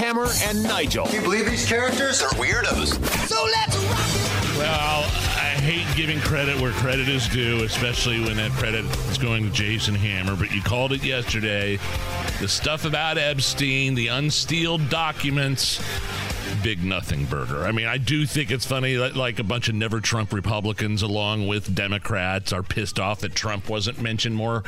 Hammer and Nigel. Can you believe these characters are weirdos? So let's rock Well, I hate giving credit where credit is due, especially when that credit is going to Jason Hammer. But you called it yesterday. The stuff about Epstein, the unsealed documents, big nothing burger. I mean, I do think it's funny that like a bunch of never Trump Republicans, along with Democrats, are pissed off that Trump wasn't mentioned more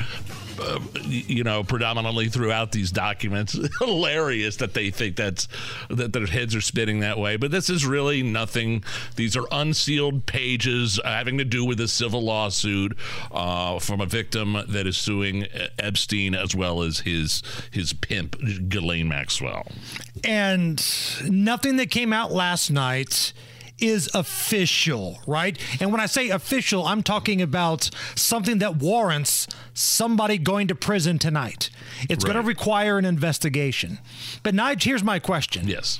uh, you know, predominantly throughout these documents. Hilarious that they think that's that their heads are spinning that way. But this is really nothing. These are unsealed pages having to do with a civil lawsuit uh, from a victim that is suing Epstein as well as his his pimp Ghislaine Maxwell. And nothing that came out last night is official, right? And when I say official, I'm talking about something that warrants somebody going to prison tonight. It's right. going to require an investigation. But Nige, here's my question. Yes.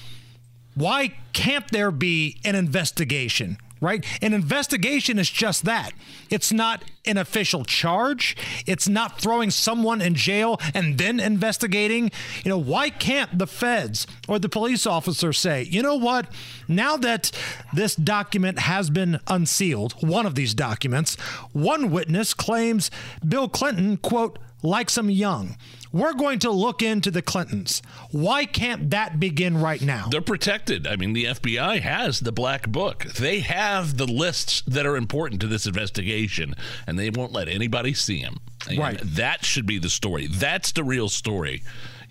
Why can't there be an investigation? Right? An investigation is just that. It's not an official charge. It's not throwing someone in jail and then investigating. You know, why can't the feds or the police officer say, you know what? Now that this document has been unsealed, one of these documents, one witness claims Bill Clinton, quote, likes some young. We're going to look into the Clintons. Why can't that begin right now? They're protected. I mean, the FBI has the black book. They have the lists that are important to this investigation, and they won't let anybody see them. And right. That should be the story. That's the real story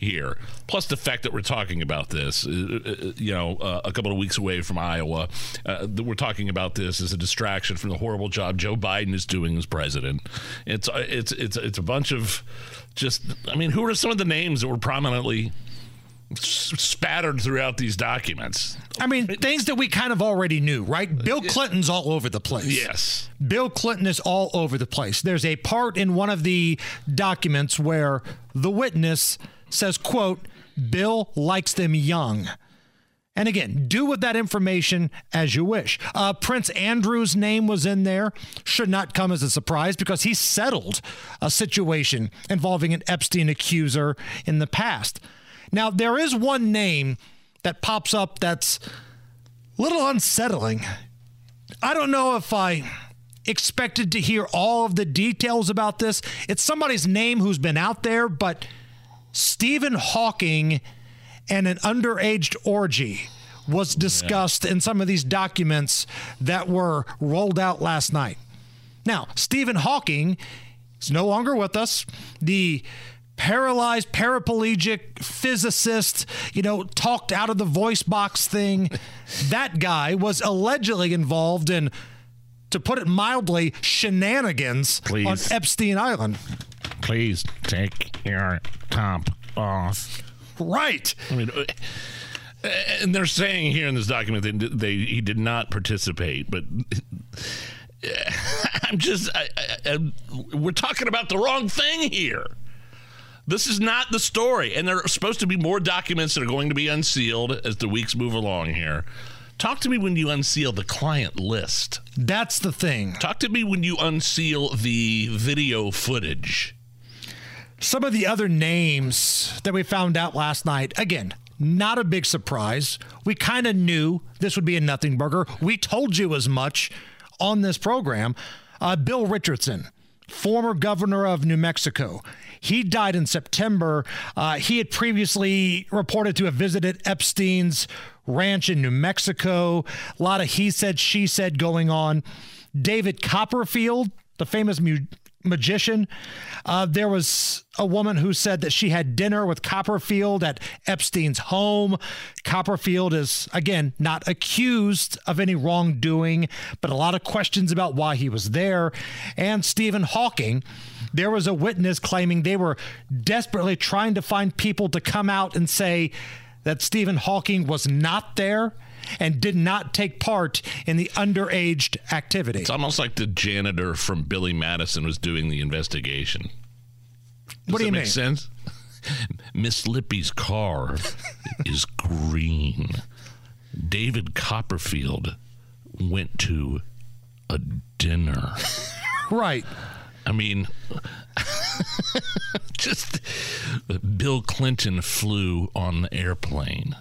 here. Plus the fact that we're talking about this, uh, uh you know, uh, a couple of weeks away from Iowa, uh, we're talking about this as a distraction from the horrible job Joe Biden is doing as president. It's uh, it's it's it's a bunch of just. I mean, who are some of the names that were prominently spattered throughout these documents. I mean, things that we kind of already knew, right? Bill Clinton's all over the place. Yes. Bill Clinton is all over the place. There's a part in one of the documents where the witness says, quote, Bill likes them young. And again, do with that information as you wish. Uh, Prince Andrew's name was in there. Should not come as a surprise because he settled a situation involving an Epstein accuser in the past. Now, there is one name that pops up that's a little unsettling. I don't know if I expected to hear all of the details about this. It's somebody's name who's been out there, but Stephen Hawking and an underage orgy was discussed yeah. in some of these documents that were rolled out last night. Now, Stephen Hawking is no longer with us. The paralyzed paraplegic physicist, you know, talked out of the voice box thing. that guy was allegedly involved in, to put it mildly, shenanigans Please. on Epstein Island. Please take your top off. Right. I mean, uh, and they're saying here in this document that they he did not participate, but I'm just I, I, we're talking about the wrong thing here. This is not the story, and there are supposed to be more documents that are going to be unsealed as the weeks move along here. Talk to me when you unseal the client list. That's the thing. Talk to me when you unseal the video footage. Some of the other names that we found out last night, again, not a big surprise. We kind of knew this would be a nothing burger. We told you as much on this program. Uh, Bill Richardson, former governor of New Mexico. He died in September. Uh, he had previously reported to have visited Epstein's ranch in New Mexico. A lot of he said, she said going on. David Copperfield, the famous mu- magician. Uh, there was a woman who said that she had dinner with Copperfield at Epstein's home. Copperfield is, again, not accused of any wrongdoing, but a lot of questions about why he was there. And Stephen Hawking. There was a witness claiming they were desperately trying to find people to come out and say, that Stephen Hawking was not there and did not take part in the underage activity. It's almost like the janitor from Billy Madison was doing the investigation. Does what do you that make mean? sense? Miss Lippy's car is green. David Copperfield went to a dinner. Right. I mean, just Bill Clinton flew on the airplane.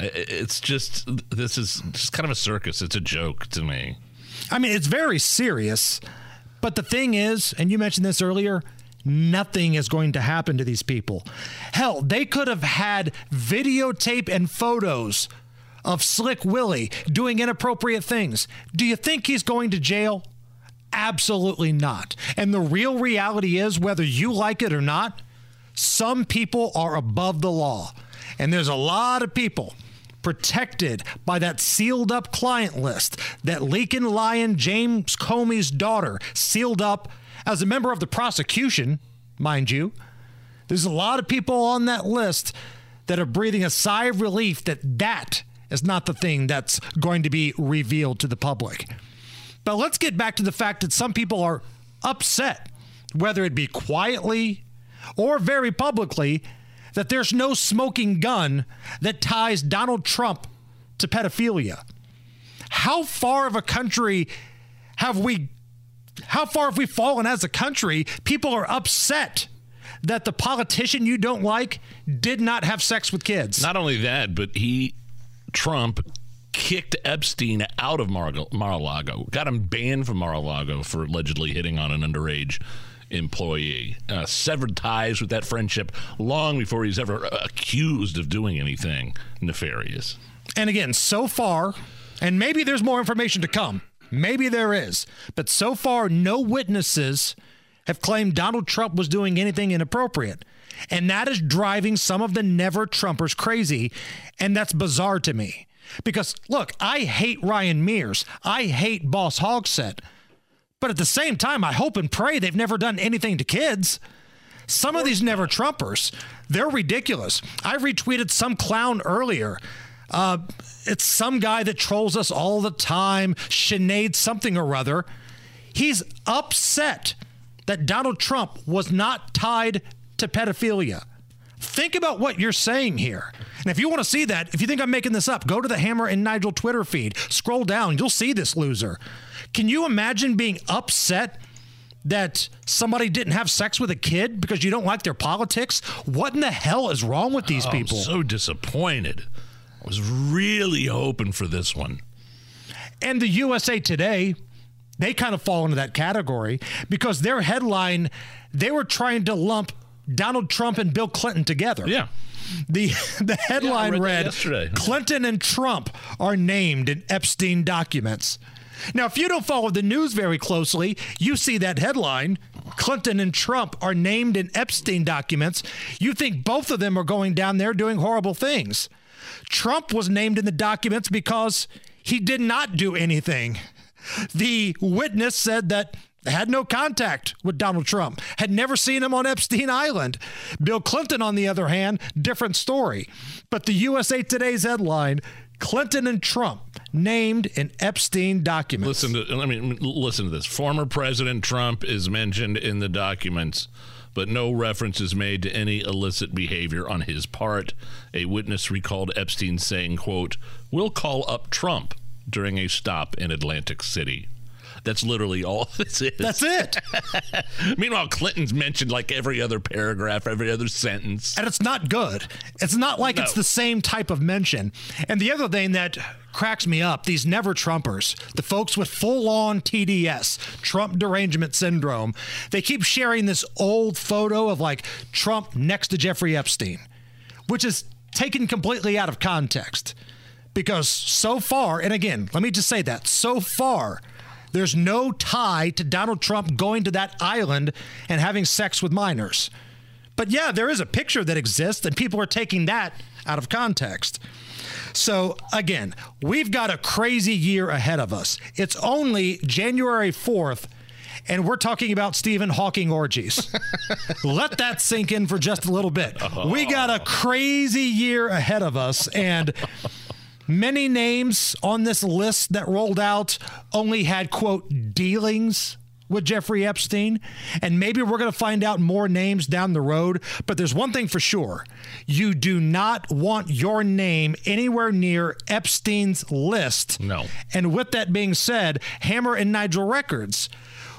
It's just, this is just kind of a circus. It's a joke to me. I mean, it's very serious. But the thing is, and you mentioned this earlier, nothing is going to happen to these people. Hell, they could have had videotape and photos of Slick Willie doing inappropriate things. Do you think he's going to jail? Absolutely not. And the real reality is, whether you like it or not, some people are above the law. And there's a lot of people protected by that sealed up client list that Leakin Lion James Comey's daughter sealed up as a member of the prosecution, mind you. There's a lot of people on that list that are breathing a sigh of relief that that is not the thing that's going to be revealed to the public. But let's get back to the fact that some people are upset, whether it be quietly or very publicly, that there's no smoking gun that ties Donald Trump to pedophilia. How far of a country have we how far have we fallen as a country? People are upset that the politician you don't like did not have sex with kids. Not only that, but he, Trump, kicked Epstein out of Mar- Mar-a-Lago, got him banned from Mar-a-Lago for allegedly hitting on an underage employee, uh, severed ties with that friendship long before he's ever accused of doing anything nefarious. And again, so far, and maybe there's more information to come. Maybe there is. But so far, no witnesses have claimed Donald Trump was doing anything inappropriate. And that is driving some of the never Trumpers crazy. And that's bizarre to me. Because, look, I hate Ryan Mears. I hate Boss Hogsett. But at the same time, I hope and pray they've never done anything to kids. Some of these never Trumpers, they're ridiculous. I retweeted some clown earlier. Uh, it's some guy that trolls us all the time, Sinead something or other. He's upset that Donald Trump was not tied to pedophilia. Think about what you're saying here. And if you want to see that, if you think I'm making this up, go to the Hammer and Nigel Twitter feed. Scroll down, you'll see this loser. Can you imagine being upset that somebody didn't have sex with a kid because you don't like their politics? What in the hell is wrong with these Oh, people? I'm so disappointed. I was really hoping for this one. and the USA Today, they kind of fall into that category because their headline, they were trying to lump Donald Trump and Bill Clinton together. Yeah. The the headline read read. Clinton and Trump are named in Epstein documents. Now, if you don't follow the news very closely, you see that headline Clinton and Trump are named in Epstein documents. You think both of them are going down there doing horrible things. Trump was named in the documents because he did not do anything. The witness said that had no contact with Donald Trump, had never seen him on Epstein Island. Bill Clinton, on the other hand, different story. But the USA Today's headline Clinton and Trump named in Epstein documents. Listen to let me listen to this. Former President Trump is mentioned in the documents, but no reference is made to any illicit behavior on his part. A witness recalled Epstein saying, quote, We'll call up Trump during a stop in Atlantic City. That's literally all this is. That's it. Meanwhile, Clinton's mentioned like every other paragraph, every other sentence. and it's not good. It's not like it's the same type of mention. And the other thing that cracks me up, these never Trumpers, the folks with full on TDS, Trump derangement syndrome, they keep sharing this old photo of like Trump next to Jeffrey Epstein, which is taken completely out of context. Because so far, and again, let me just say that so far, there's no tie to Donald Trump going to that island and having sex with minors. But yeah, there is a picture that exists, and people are taking that out of context. So again, we've got a crazy year ahead of us. It's only January 4th, And we're talking about Stephen Hawking orgies. Let that sink in for just a little bit. We got a oh. crazy year ahead of us. And many names on this list that rolled out only had, quote, dealings with Jeffrey Epstein. And maybe we're going to find out more names down the road. But there's one thing for sure you do not want your name anywhere near Epstein's list. No. And with that being said, Hammer and Nigel Records.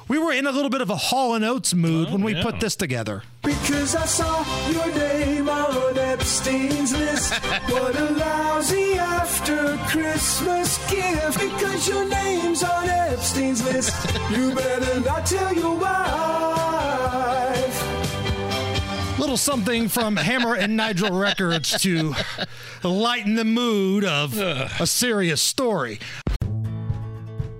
We were in a little bit of a Hall and Oates mood when we oh, yeah. put this together. Because I saw your name on Epstein's list. what a lousy after Christmas gift. Because your name's on Epstein's list. You better not tell your wife. Little something from Hammer and Nigel Records to lighten the mood of a serious story.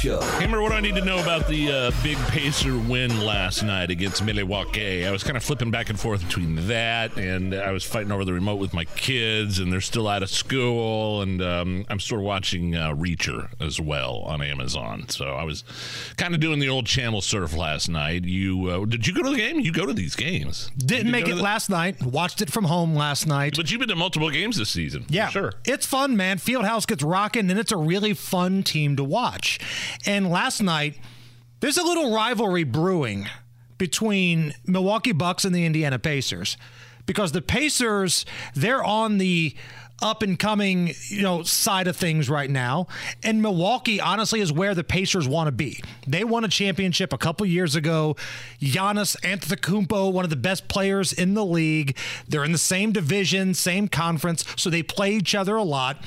Show. Hammer, what do I need to know about the uh, big Pacer win last night against Milwaukee? I was kind of flipping back and forth between that and I was fighting over the remote with my kids, and they're still out of school, and um, I'm still watching uh, Reacher as well on Amazon. So I was kind of doing the old channel surf last night. You uh, did you go to the game? You go to these games? Didn't You make it the- last night. Watched it from home last night. But you've been to multiple games this season. Yeah, sure. It's fun, man. Fieldhouse gets rocking, and it's a really fun team to watch. And last night, there's a little rivalry brewing between Milwaukee Bucks and the Indiana Pacers because the Pacers they're on the up and coming, you know, side of things right now. And Milwaukee honestly is where the Pacers want to be. They won a championship a couple years ago. Giannis Antetokounmpo, one of the best players in the league. They're in the same division, same conference, so they play each other a lot.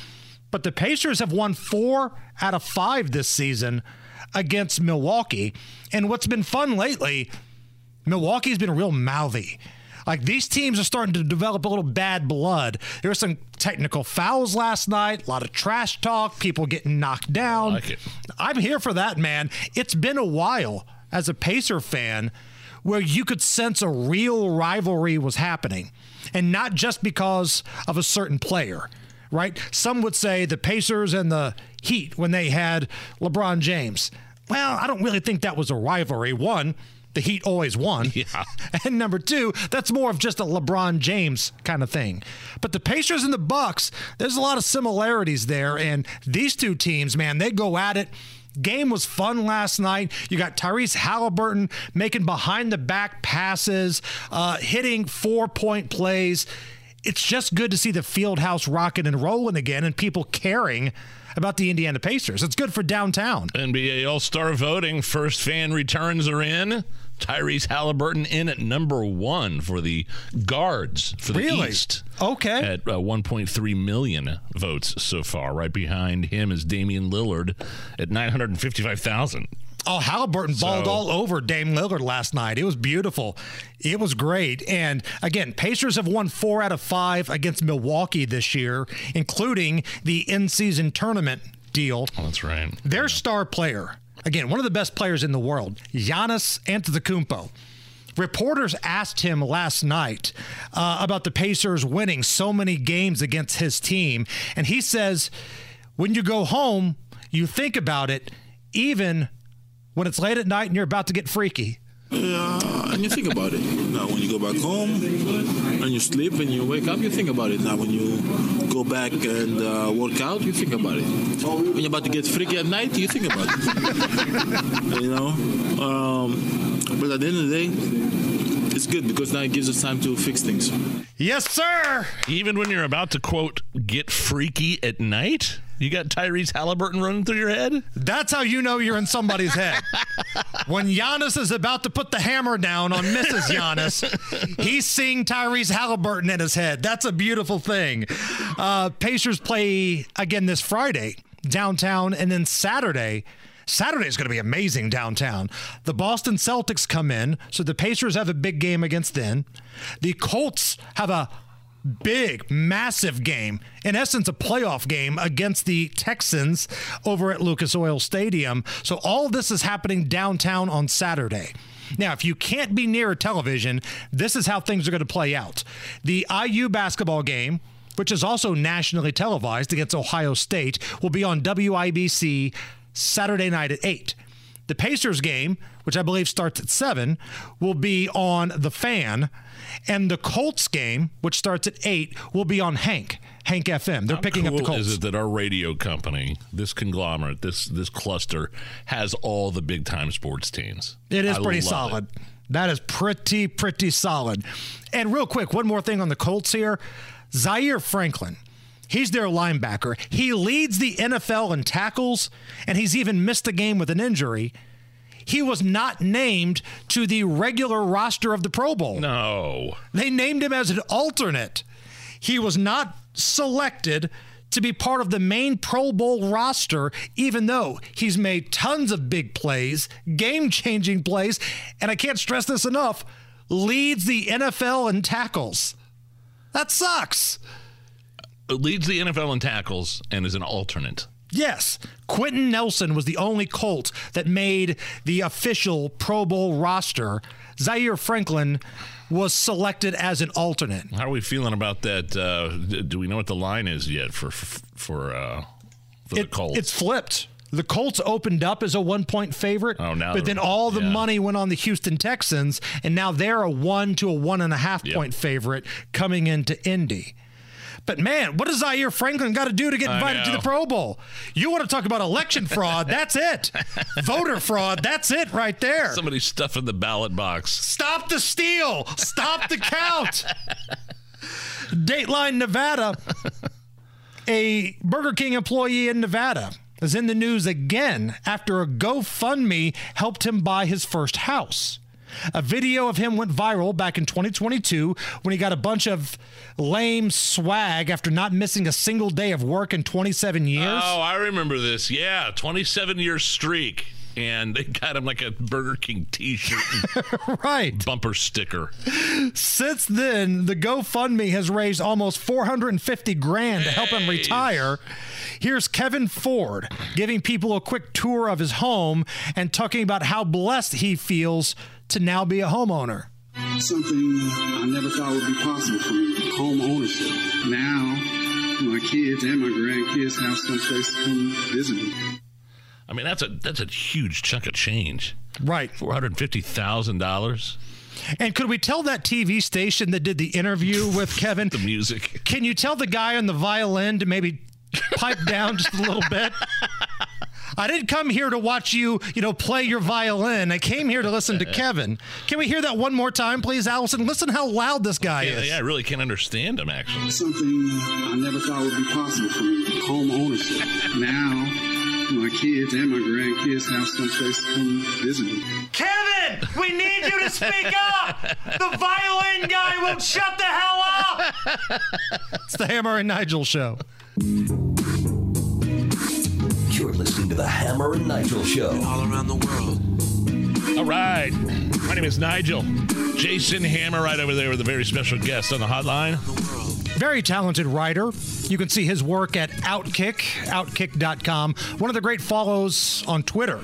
But the Pacers have won 4 out of 5 this season against Milwaukee. And what's been fun lately, Milwaukee's been real mouthy. Like these teams are starting to develop a little bad blood. There were some technical fouls last night, a lot of trash talk, people getting knocked down. like. I'm here for that, man. It's been a while as a Pacer fan where you could sense a real rivalry was happening, and not just because of a certain player. Right? Some would say the Pacers and the Heat when they had LeBron James. Well, I don't really think that was a rivalry. One, the Heat always won. Yeah. And number two, that's more of just a LeBron James kind of thing. But the Pacers and the Bucks, there's a lot of similarities there. And these two teams, man, they go at it. Game was fun last night. You got Tyrese Halliburton making behind the back passes, uh, hitting four point plays. It's just good to see the field house rocking and rolling again and people caring about the Indiana Pacers. It's good for downtown. NBA All Star voting. First fan returns are in. Tyrese Halliburton in at number one for the guards for the Really? East. Okay. At uh, 1.3 million votes so far. Right behind him is Damian Lillard at 955,000. Oh, Halliburton balled So- all over Dame Lillard last night. It was beautiful. It was great. And again, Pacers have won four out of five against Milwaukee this year, including the in season tournament deal. Oh, that's right. Their star player, again, one of the best players in the world, Giannis Antetokounmpo. Reporters asked him last night uh, about the Pacers winning so many games against his team, and he says, "When you go home, you think about it, even when it's late at night and you're about to get freaky." Yeah, and you think about it. Now, when you go back home and you sleep and you wake up, you think about it. Now, when you go back and uh, work out, you think about it. When you're about to get freaky at night, you think about it. you know? Um, but at the end of the day, it's good because now it gives us time to fix things. Yes, sir. Even when you're about to, quote, get freaky at night, you got Tyrese Halliburton running through your head? That's how you know you're in somebody's head. when Giannis is about to put the hammer down on Mrs. Giannis, he's seeing Tyrese Halliburton in his head. That's a beautiful thing. Uh, Pacers play again this Friday downtown. And then Saturday, Saturday is going to be amazing downtown. The Boston Celtics come in, so the Pacers have a big game against them. The Colts have a big, massive game, in essence, a playoff game against the Texans over at Lucas Oil Stadium. So all this is happening downtown on Saturday. Now, if you can't be near a television, this is how things are going to play out. The IU basketball game, which is also nationally televised against Ohio State, will be on WIBC Saturday night at 8. The Pacers game, which I believe starts at 7, will be on The Fan. And the Colts game, which starts at 8, will be on Hank. Hank FM. They're How picking cool up the Colts. Is it that our radio company, this conglomerate, this this cluster, has all the big time sports teams? It is I pretty solid. it. That is pretty, pretty solid. And real quick, one more thing on the Colts here. Zaire Franklin, he's their linebacker. He leads the NFL in tackles, and he's even missed a game with an injury. He was not named to the regular roster of the Pro Bowl. No. They named him as an alternate. He was not selected to be part of the main Pro Bowl roster, even though he's made tons of big plays, game changing plays, and I can't stress this enough leads the NFL in tackles. That sucks. Leads the NFL in tackles and is an alternate. Yes, Quenton Nelson was the only Colt that made the official Pro Bowl roster. Zaire Franklin was selected as an alternate. How are we feeling about that? Uh, do we know what the line is yet for for uh, for the Colts? It's flipped. The Colts opened up as a one point favorite. Oh, now but then all the yeah. money went on the Houston Texans, and now they're a one to a one and a half Yep. point favorite coming into Indy. But man, what does Zaire Franklin got to do to get invited to the Pro Bowl? You want to talk about election fraud? That's it. Voter fraud? That's it right there. Somebody stuffing the ballot box. Stop the steal. Stop the count. Dateline Nevada. A Burger King employee in Nevada is in the news again after a GoFundMe helped him buy his first house. A video of him went viral back in 2022 when he got a bunch of lame swag after not missing a single day of work in 27 years. Oh, I remember this. Yeah, 27 year streak. And they got him like a Burger King t shirt right. bumper sticker. Since then, the GoFundMe has raised almost 450 grand to help him retire. Here's Kevin Ford giving people a quick tour of his home and talking about how blessed he feels to now be a homeowner. something I never thought would be possible for me home ownership. Now, my kids and my grandkids have some place to come visit me. I mean, that's a that's a huge chunk of change. Right. Four hundred fifty thousand dollars. And could we tell that TV station that did the interview with Kevin? The music. Can you tell the guy on the violin to maybe pipe down just a little bit? I didn't come here to watch you, you know, play your violin. I came here to listen to Kevin. Can we hear that one more time, please, Allison? Listen how loud this guy Yeah, is. yeah, I really can't understand him actually. Something I never thought would be possible for me home ownership. Now, my kids and my grandkids have some place to come visit me. Kevin, we need you to speak up. The violin guy won't shut the hell up. It's the Hammer and Nigel show. Listening to the Hammer and Nigel Show. All around the world. All right. My name is Nigel. Jason Hammer right over there with a very special guest on the hotline. Very talented writer. You can see his work at Outkick, outkick.com. One of the great follows on Twitter,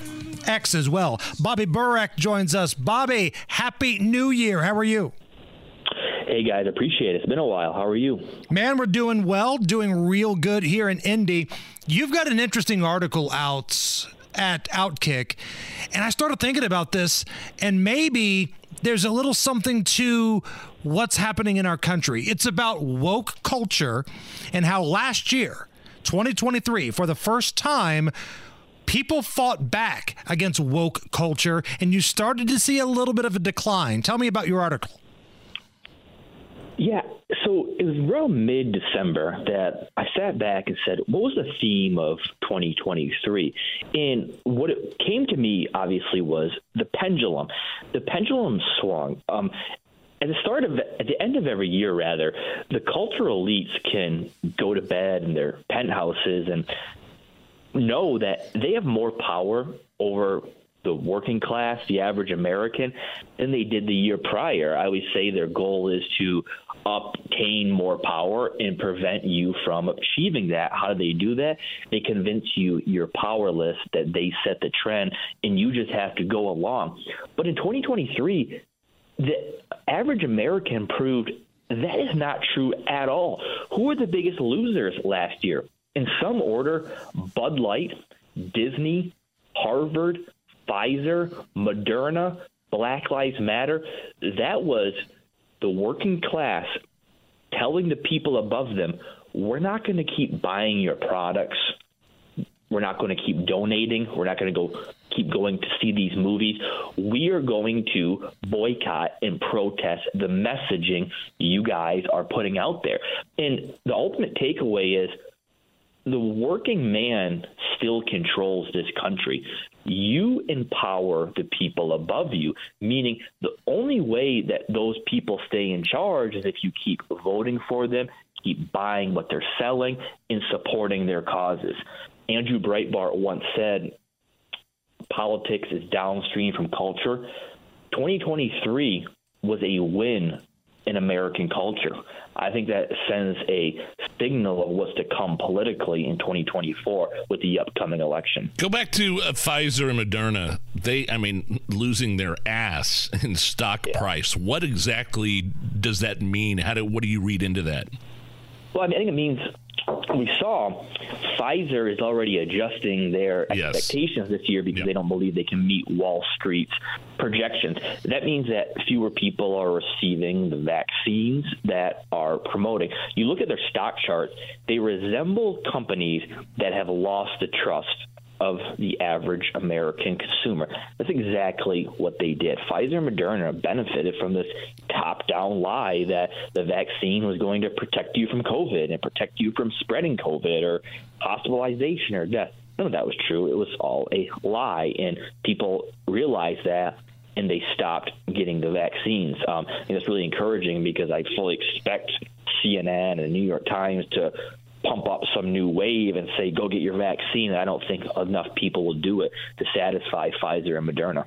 X as well. Bobby Burack joins us. Bobby, happy new year. How are you? Hey guys, appreciate it. It's been a while. How are you? Man, we're doing well, doing real good here in Indy. You've got an interesting article out at Outkick, and I started thinking about this, and maybe there's a little something to what's happening in our country. It's about woke culture and how last year, 2023, for the first time, people fought back against woke culture, and you started to see a little bit of a decline. Tell me about your article. Yeah, so it was around mid December that I sat back and said, what was the theme of 2023? And what it came to me, obviously, was the pendulum. The pendulum swung. Um, at the start of, at the end of every year, rather, the cultural elites can go to bed in their penthouses and know that they have more power over the working class, the average American, than they did the year prior. I always say their goal is to obtain more power and prevent you from achieving that. How do they do that? They convince you you're powerless, that they set the trend, and you just have to go along. But in 2023, the average American proved that is not true at all. Who were the biggest losers last year? In some order, Bud Light, Disney, Harvard, Pfizer, Moderna, Black Lives Matter. That was the working class telling the people above them, we're not going to keep buying your products. We're not going to keep donating. We're not going to go keep going to see these movies. We are going to boycott and protest the messaging you guys are putting out there. And the ultimate takeaway is the working man still controls this country. You empower the people above you, meaning the only way that those people stay in charge is if you keep voting for them, keep buying what they're selling, and supporting their causes. Andrew Breitbart once said, politics is downstream from culture. 2023 was a win in American culture. I think that sends a signal of what's to come politically in 2024 with the upcoming election. Go back to uh, Pfizer and Moderna. They, I mean, losing their ass in stock yeah. price. What exactly does that mean? How do what do you read into that? Well, I, mean, I think it means we saw Pfizer is already adjusting their yes. expectations this year because yep. they don't believe they can meet Wall Street's projections. That means that fewer people are receiving the vaccines that are promoting. You look at their stock charts, they resemble companies that have lost the trust of the average American consumer. That's exactly what they did. Pfizer and Moderna benefited from this top down lie that the vaccine was going to protect you from COVID and protect you from spreading COVID or hospitalization or death. None of that was true. It was all a lie, and people realized that and they stopped getting the vaccines. Um, and it's really encouraging because I fully expect CNN and the New York Times to pump up some new wave and say, go get your vaccine. I don't think enough people will do it to satisfy Pfizer and Moderna.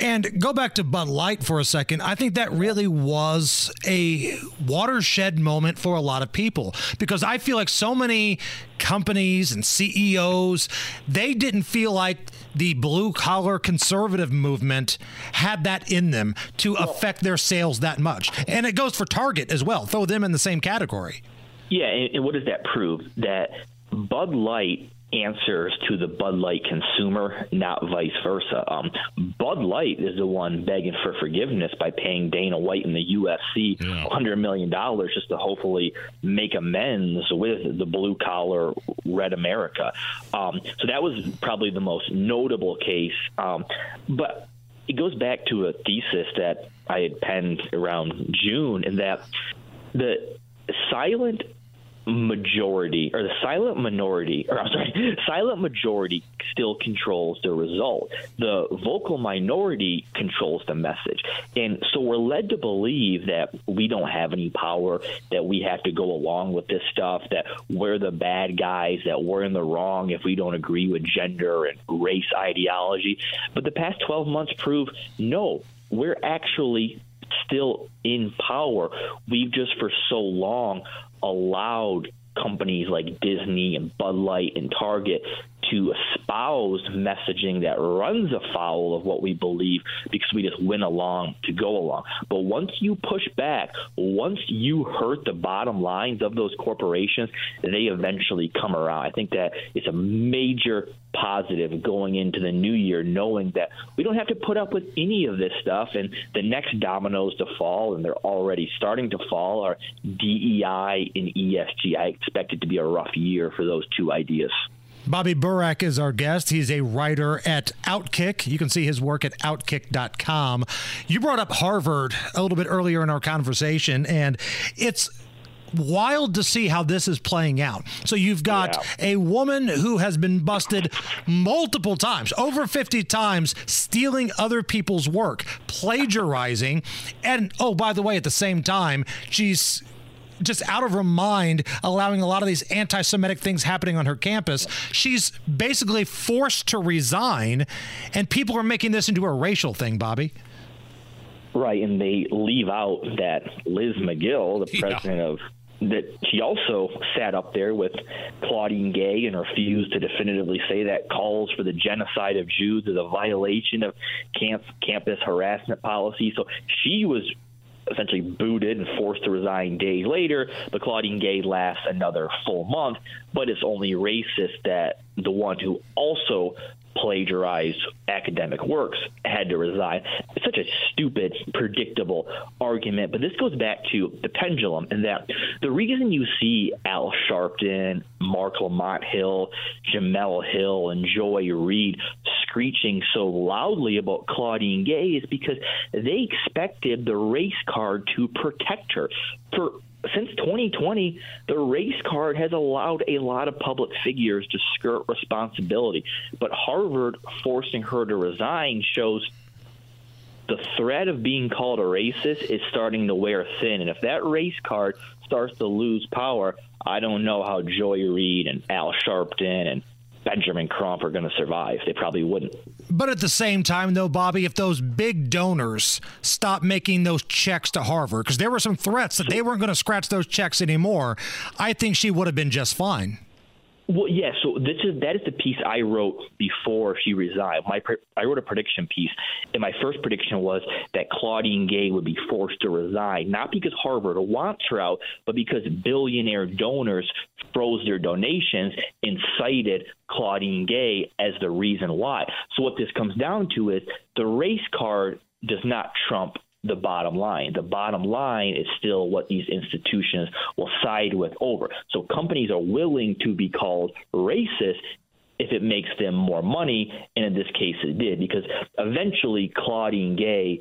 And go back to Bud Light for a second. I think that really was a watershed moment for a lot of people because I feel like so many companies and CEOs, they didn't feel like the blue collar conservative movement had that in them to affect their sales that much. And it goes for Target as well. Throw them in the same category. Yeah, and what does that prove? That Bud Light answers to the Bud Light consumer, not vice versa. Um, Bud Light is the one begging for forgiveness by paying Dana White and the UFC yeah. $100 million just to hopefully make amends with the blue collar red America. Um, so that was probably the most notable case. Um, but it goes back to a thesis that I had penned around June, and that the silent majority or the silent minority or I'm sorry, silent majority still controls the result. The vocal minority controls the message. And so we're led to believe that we don't have any power, that we have to go along with this stuff, that we're the bad guys, that we're in the wrong if we don't agree with gender and race ideology. But the past 12 months prove no, we're actually still in power. We've just for so long allowed companies like Disney and Bud Light and Target to espouse messaging that runs afoul of what we believe because we just went along to go along. But once you push back, once you hurt the bottom lines of those corporations, they eventually come around. I think that it's a major positive going into the new year, knowing that we don't have to put up with any of this stuff. And the next dominoes to fall, and they're already starting to fall, are DEI and ESG. I expect it to be a rough year for those two ideas. Bobby Burack is our guest. He's a writer at Outkick. You can see his work at outkick.com. You brought up Harvard a little bit earlier in our conversation, and it's wild to see how this is playing out. So you've got yeah. a woman who has been busted multiple times, over 50 times, stealing other people's work, plagiarizing, and oh, by the way, at the same time, she's just out of her mind, allowing a lot of these anti Semitic things happening on her campus. She's basically forced to resign, and people are making this into a racial thing, Bobby. Right, and they leave out that Liz Magill, the Yeah. president of that she also sat up there with Claudine Gay and refused to definitively say that calls for the genocide of Jews is a violation of camp, campus harassment policy. So she was essentially booted and forced to resign days later. But Claudine Gay lasts another full month. But it's only racist that the one who also plagiarized academic works had to resign. It's such a stupid, predictable argument. But this goes back to the pendulum, and that the reason you see Al Sharpton, Marc Lamont Hill, Jemele Hill, and Joy Reid screeching so loudly about Claudine Gay is because they expected the race card to protect her. For since 2020, the race card has allowed a lot of public figures to skirt responsibility. But Harvard forcing her to resign shows the threat of being called a racist is starting to wear thin. And if that race card starts to lose power, I don't know how Joy Reid and Al Sharpton and Benjamin Crump are going to survive. They probably wouldn't. But at the same time, though, Bobby, if those big donors stop making those checks to Harvard, because there were some threats that they weren't going to scratch those checks anymore, I think she would have been just fine. Well, yeah. So this is that is the piece I wrote before she resigned. My I wrote a prediction piece, and my first prediction was that Claudine Gay would be forced to resign, not because Harvard wants her out, but because billionaire donors froze their donations and cited Claudine Gay as the reason why. So what this comes down to is the race card does not trump the bottom line. The bottom line is still what these institutions will side with over. So companies are willing to be called racist if it makes them more money, and in this case it did, because eventually Claudine Gay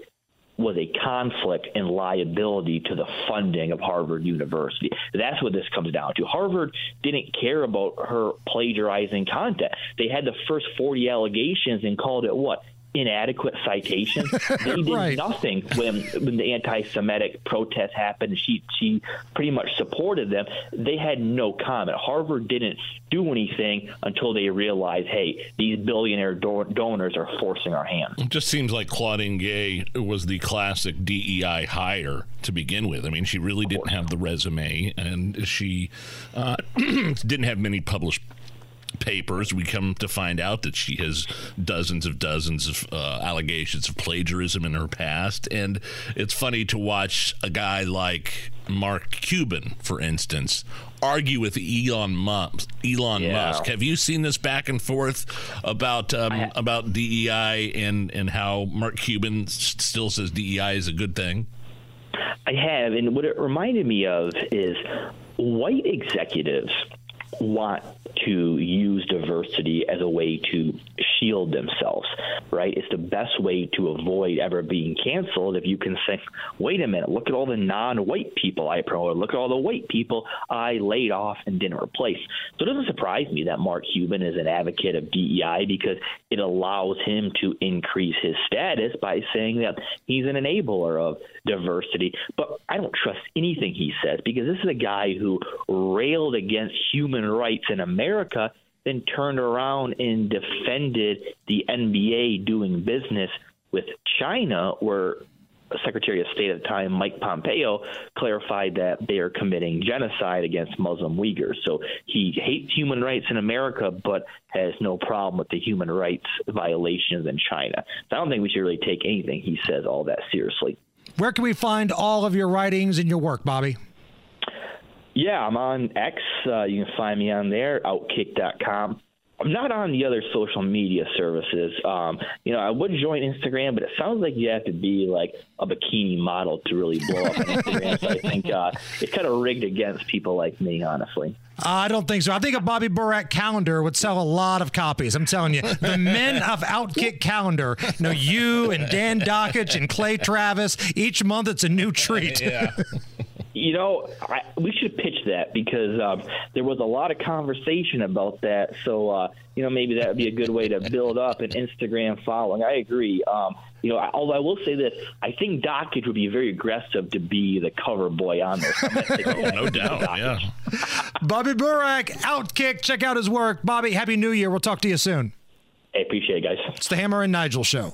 was a conflict and liability to the funding of Harvard University. That's what this comes down to. Harvard didn't care about her plagiarizing content. They had the first 40 allegations and called it what? Inadequate citation. They did Right. nothing when when the anti-Semitic protests happened. She she pretty much supported them. They had no comment. Harvard didn't do anything until they realized, hey, these billionaire do- donors are forcing our hand. It just seems like Claudine Gay was the classic DEI hire to begin with. I mean, she really didn't have the resume, and she uh, didn't have many published papers. We come to find out that she has dozens of dozens of uh, allegations of plagiarism in her past, and it's funny to watch a guy like Mark Cuban, for instance. Argue with Elon Musk. Elon Yeah. Musk. Have you seen this back and forth about um, about DEI and and how Mark Cuban still says DEI is a good thing? I have, and what it reminded me of is white executives want to use diversity as a way to shield themselves, right? It's the best way to avoid ever being canceled if you can say, wait a minute, look at all the non white people I promoted, look at all the white people I laid off and didn't replace. So it doesn't surprise me that Mark Cuban is an advocate of DEI because it allows him to increase his status by saying that he's an enabler of diversity. But I don't trust anything he says because this is a guy who railed against human rights in America, then turned around and defended the NBA doing business with China, where Secretary of State at the time, Mike Pompeo, clarified that they are committing genocide against Muslim Uyghurs. So he hates human rights in America, but has no problem with the human rights violations in China. So I don't think we should really take anything he says all that seriously. Where can we find all of your writings and your work, Bobby? Yeah, I'm on X. Uh, you can find me on there, outkick.com. I'm not on the other social media services. Um, you know, I would join Instagram, but it sounds like you have to be like a bikini model to really blow up on Instagram. so I think uh, it's kind of rigged against people like me, honestly. I don't think so. I think a Bobby Burack calendar would sell a lot of copies. I'm telling you, the men of Outkick calendar. You know, you and Dan Dakich and Clay Travis. Each month, it's a new treat. Yeah. You know, I, we should pitch that because um, there was a lot of conversation about that. So, uh, you know, maybe that would be a good way to build up an Instagram following. I agree. Um, you know, although I will say this, I think Dakich would be very aggressive to be the cover boy on this. oh, no doubt. Yeah. Bobby Burack, Outkick. Check out his work. Bobby, Happy New Year. We'll talk to you soon. I appreciate it, guys. It's the Hammer and Nigel Show.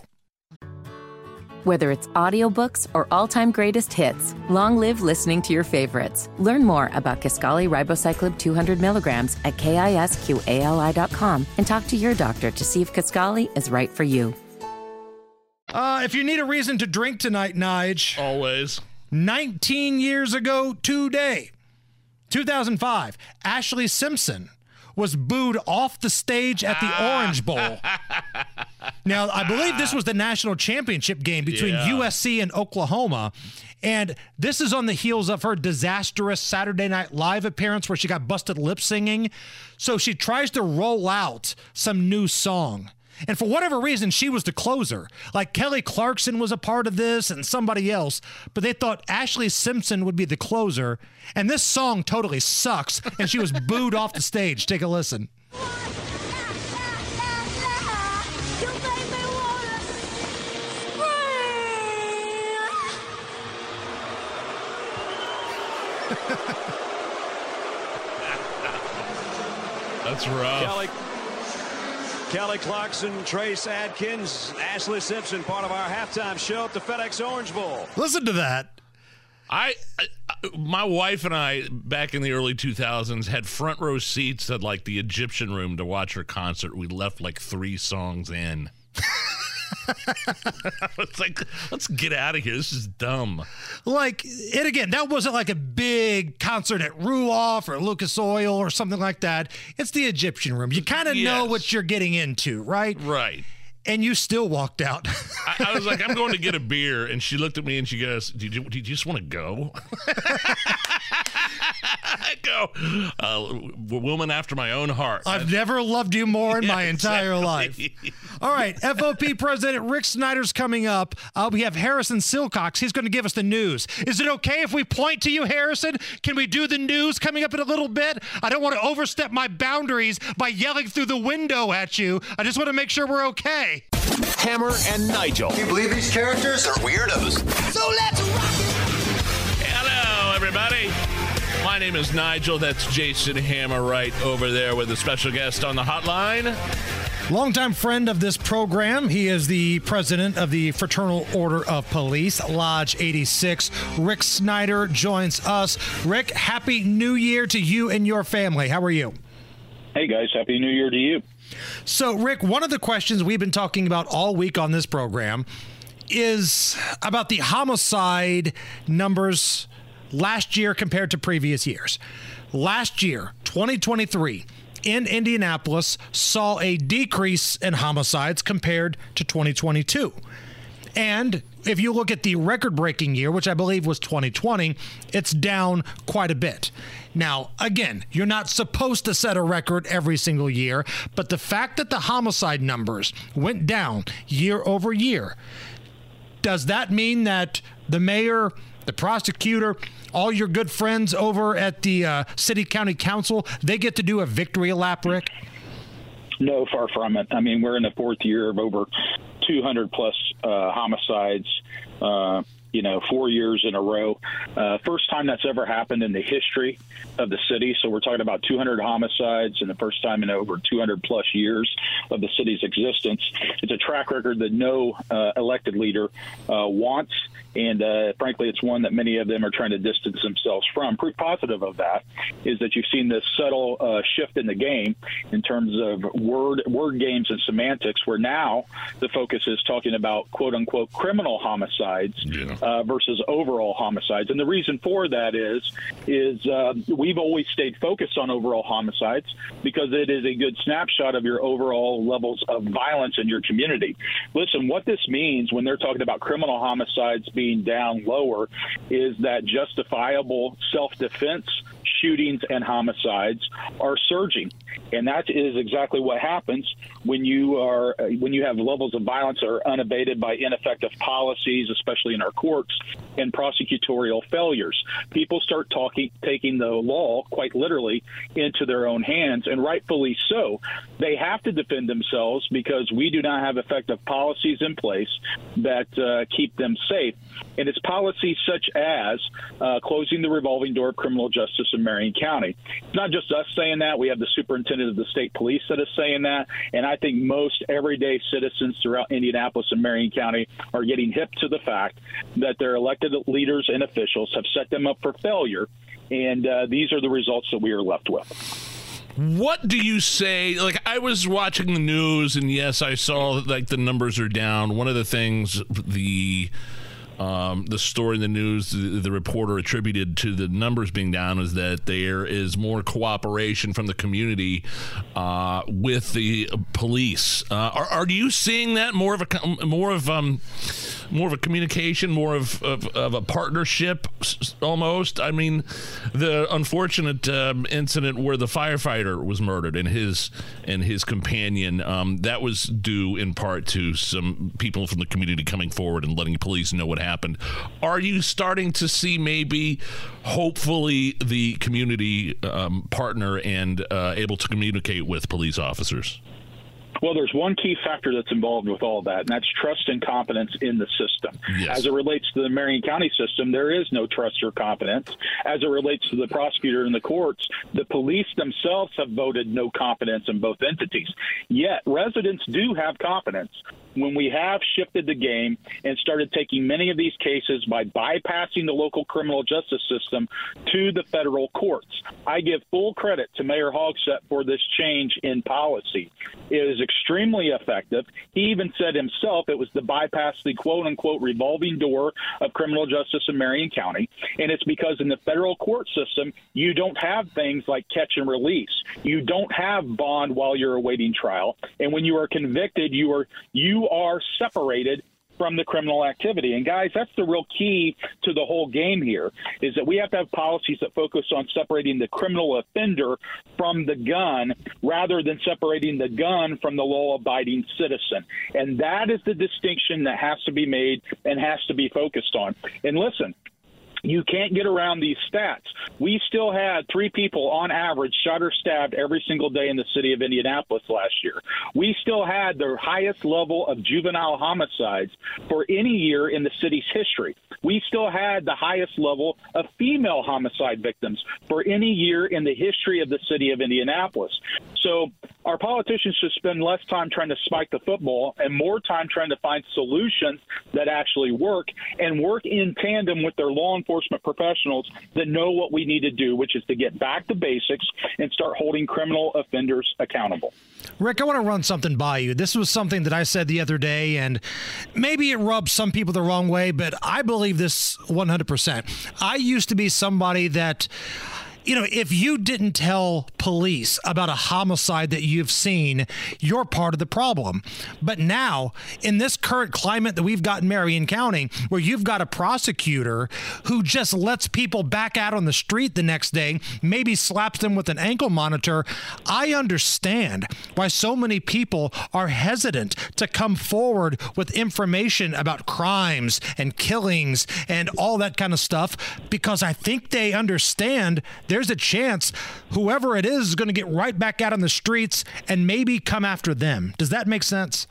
Whether it's audiobooks or all-time greatest hits, long live listening to your favorites. Learn more about Kisqali Ribociclib 200 milligrams at kisqali.com and talk to your doctor to see if Kisqali is right for you. Uh, if you need a reason to drink tonight, Nige. Always. 19 years ago today, 2005, Ashlee Simpson was booed off the stage at the Orange Bowl. now, I believe this was the national championship game between Yeah. USC and Oklahoma. And this is on the heels of her disastrous Saturday Night Live appearance where she got busted lip singing. So she tries to roll out some new song. And for whatever reason, she was the closer. Like Kelly Clarkson was a part of this and somebody else, but they thought Ashlee Simpson would be the closer. And this song totally sucks. And she was booed off the stage. Take a listen. That's rough. Kelly, Kelly Clarkson, Trace Adkins, Ashlee Simpson, part of our halftime show at the FedEx Orange Bowl. Listen to that. I, I, my wife and I, back in the early 2000s, had front row seats at like the Egyptian room to watch her concert. We left like three songs in. it's like, let's get out of here. This is dumb. Like, and again, that wasn't like a big concert at Ruoff or Lucas Oil or something like that. It's the Egyptian room. You kind of know what you're getting into, right? Right. And you still walked out. I, I was like, I'm going to get a beer. And she looked at me and she goes, Did you, did you just want to go? I go, uh, woman after my own heart. I've never loved you more in Yeah, my entire exactly. life. All right, FOP President Rick Snyder's coming up. Uh, we have Harrison Silcox. He's going to give us the news. Is it okay if we point to you, Harrison? Can we do the news coming up in a little bit? I don't want to overstep my boundaries by yelling through the window at you. I just want to make sure we're okay. Hammer and Nigel. Can you believe these characters are weirdos? So let's rock Hello, everybody. My name is Nigel. That's Jason Hammer right over there with a special guest on the hotline. Longtime friend of this program. He is the president of the Fraternal Order of Police, Lodge 86. Rick Snyder joins us. Rick, happy new year to you and your family. How are you? Hey guys, happy new year to you. So, Rick, one of the questions we've been talking about all week on this program is about the homicide numbers last year compared to previous years. Last year, 2023, in Indianapolis, saw a decrease in homicides compared to 2022. And if you look at the record breaking year, which I believe was 2020, it's down quite a bit. Now, again, you're not supposed to set a record every single year, but the fact that the homicide numbers went down year over year, does that mean that the mayor, the prosecutor, all your good friends over at the uh, city county council, they get to do a victory lap, Rick? No, far from it. I mean, we're in the fourth year of over 200 plus uh, homicides. Uh, you know, four years in a row. Uh, first time that's ever happened in the history of the city. So we're talking about 200 homicides and the first time in over 200 plus years of the city's existence. It's a track record that no uh, elected leader uh, wants. And uh, frankly, it's one that many of them are trying to distance themselves from. Proof positive of that is that you've seen this subtle uh, shift in the game in terms of word word games and semantics, where now the focus is talking about quote unquote criminal homicides uh, versus overall homicides. And the reason for that is is uh, we've always stayed focused on overall homicides because it is a good snapshot of your overall levels of violence in your community. Listen, what this means when they're talking about criminal homicides being down lower is that justifiable self-defense shootings and homicides are surging. And that is exactly what happens when you are when you have levels of violence that are unabated by ineffective policies, especially in our courts, and prosecutorial failures. People start talking, taking the law quite literally into their own hands, and rightfully so. They have to defend themselves because we do not have effective policies in place that uh, keep them safe. And it's policies such as uh, closing the revolving door of criminal justice in Marion County. It's not just us saying that. We have the superintendent of the state police that is saying that. And I think most everyday citizens throughout Indianapolis and Marion County are getting hip to the fact that their elected leaders and officials have set them up for failure. And uh, these are the results that we are left with. What do you say? Like I was watching the news, and yes, I saw like the numbers are down. One of the things the um, the story in the news, the, the, reporter attributed to the numbers being down is that there is more cooperation from the community uh, with the police. Uh, are, are you seeing that more of a more of um, more of a communication, more of, of, of a partnership almost. I mean, the unfortunate um, incident where the firefighter was murdered and his and his companion um, that was due in part to some people from the community coming forward and letting police know what happened. Are you starting to see maybe, hopefully, the community um, partner and uh, able to communicate with police officers? Well, there's one key factor that's involved with all that, and that's trust and confidence in the system. Yes. As it relates to the Marion County system, there is no trust or confidence. As it relates to the prosecutor and the courts, the police themselves have voted no confidence in both entities. Yet, residents do have confidence when we have shifted the game and started taking many of these cases by bypassing the local criminal justice system to the federal courts. I give full credit to Mayor Hogsett for this change in policy. It is extremely effective. He even said himself it was to bypass the quote unquote revolving door of criminal justice in Marion County. And it's because in the federal court system, you don't have things like catch and release. You don't have bond while you're awaiting trial. And when you are convicted, you are you are separated from the criminal activity. And guys, that's the real key to the whole game here is that we have to have policies that focus on separating the criminal offender from the gun rather than separating the gun from the law-abiding citizen. And that is the distinction that has to be made and has to be focused on. And listen, you can't get around these stats. We still had three people on average shot or stabbed every single day in the city of Indianapolis last year. We still had the highest level of juvenile homicides for any year in the city's history. We still had the highest level of female homicide victims for any year in the history of the city of Indianapolis. So our politicians should spend less time trying to spike the football and more time trying to find solutions that actually work and work in tandem with their law enforcement professionals that know what we need to do, which is to get back to basics and start holding criminal offenders accountable. Rick, I want to run something by you. This was something that I said the other day, and maybe it rubs some people the wrong way, but I believe this 100%. I used to be somebody that you know, if you didn't tell police about a homicide that you've seen, you're part of the problem. But now, in this current climate that we've got in Marion County, where you've got a prosecutor who just lets people back out on the street the next day, maybe slaps them with an ankle monitor, I understand why so many people are hesitant to come forward with information about crimes and killings and all that kind of stuff because I think they understand there's a chance whoever it is is going to get right back out on the streets and maybe come after them. Does that make sense?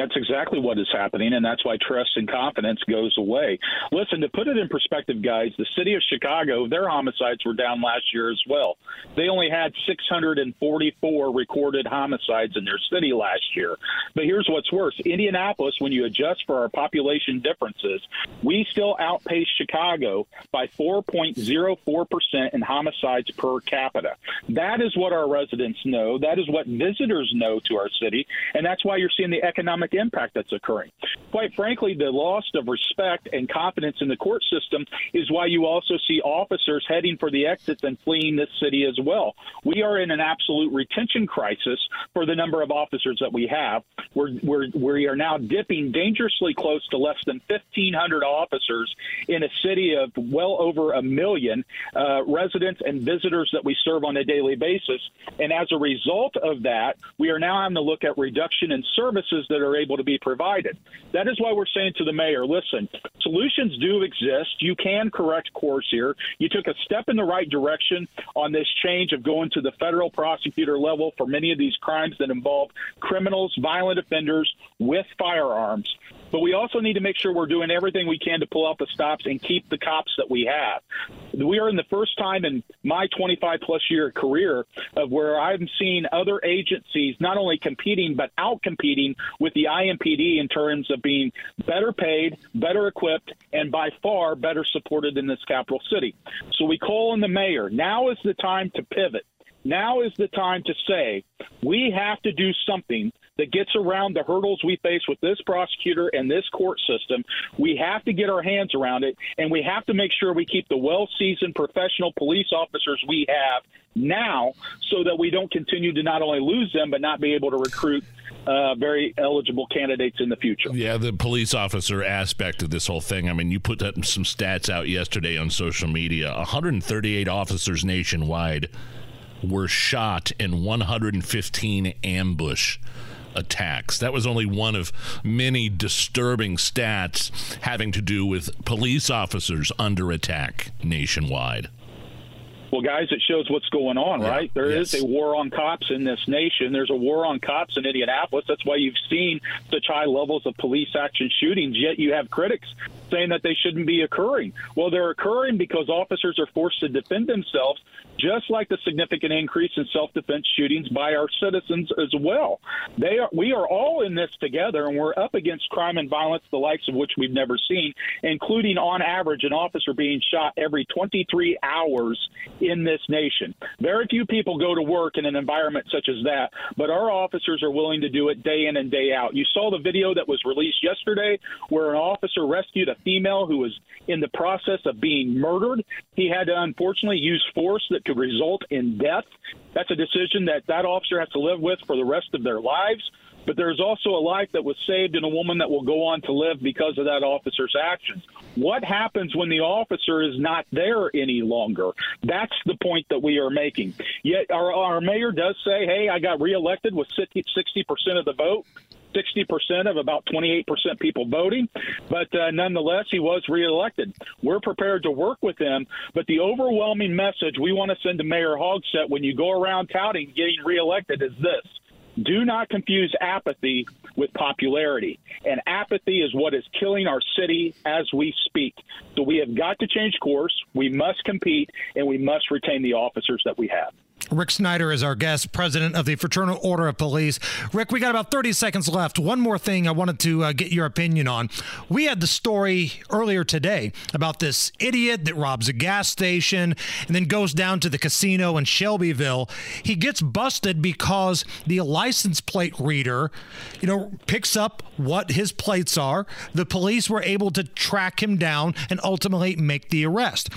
That's exactly what is happening, and that's why trust and confidence goes away. Listen, to put it in perspective, guys, the city of Chicago, their homicides were down last year as well. They only had 644 recorded homicides in their city last year. But here's what's worse Indianapolis, when you adjust for our population differences, we still outpace Chicago by 4.04% in homicides per capita. That is what our residents know. That is what visitors know to our city. And that's why you're seeing the economic impact that's occurring. Quite frankly, the loss of respect and confidence in the court system is why you also see officers heading for the exits and fleeing this city as well. We are in an absolute retention crisis for the number of officers that we have. We're, we're, we are now dipping dangerously close to less than 1,500 officers in a city of well over a million uh, residents and visitors that we serve on a daily basis. And as a result of that, we are now having to look at reduction in services that are able to be provided. That is why we're saying to the mayor, listen, solutions do exist. You can correct course here. You took a step in the right direction on this change of going to the federal prosecutor level for many of these crimes that involve criminals, violent offenders with firearms. But we also need to make sure we're doing everything we can to pull out the stops and keep the cops that we have. We are in the first time in my 25 plus year career of where I've seen other agencies not only competing but out competing with the IMPD in terms of being better paid, better equipped, and by far better supported in this capital city. So we call on the mayor. Now is the time to pivot. Now is the time to say we have to do something that gets around the hurdles we face with this prosecutor and this court system. We have to get our hands around it, and we have to make sure we keep the well seasoned professional police officers we have now so that we don't continue to not only lose them, but not be able to recruit uh, very eligible candidates in the future. Yeah, the police officer aspect of this whole thing. I mean, you put some stats out yesterday on social media 138 officers nationwide were shot in 115 ambush attacks. That was only one of many disturbing stats having to do with police officers under attack nationwide. Well, guys, it shows what's going on, Yeah. right? There is Yes. a war on cops in this nation. There's a war on cops in Indianapolis. That's why you've seen such high levels of police action shootings, yet you have critics saying that they shouldn't be occurring. Well, they're occurring because officers are forced to defend themselves, just like the significant increase in self-defense shootings by our citizens as well. They are, we are all in this together, and we're up against crime and violence, the likes of which we've never seen, including on average an officer being shot every 23 hours in this nation. Very few people go to work in an environment such as that, but our officers are willing to do it day in and day out. You saw the video that was released yesterday where an officer rescued a female who was in the process of being murdered. He had to unfortunately use force that result in death. That's a decision that that officer has to live with for the rest of their lives. But there's also a life that was saved and a woman that will go on to live because of that officer's actions. What happens when the officer is not there any longer? That's the point that we are making. Yet our, our mayor does say, hey, I got reelected with 60% of the vote. 60% of about 28% people voting, but uh, nonetheless, he was reelected. We're prepared to work with him, but the overwhelming message we want to send to Mayor Hogsett when you go around touting getting reelected is this do not confuse apathy with popularity. And apathy is what is killing our city as we speak. So we have got to change course. We must compete, and we must retain the officers that we have. Rick Snyder is our guest, president of the Fraternal Order of Police. Rick, we got about 30 seconds left. One more thing I wanted to uh, get your opinion on. We had the story earlier today about this idiot that robs a gas station and then goes down to the casino in Shelbyville. He gets busted because the license plate reader, you know, picks up what his plates are. The police were able to track him down and ultimately make the arrest.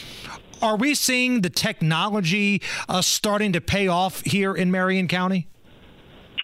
Are we seeing the technology uh, starting to pay off here in Marion County?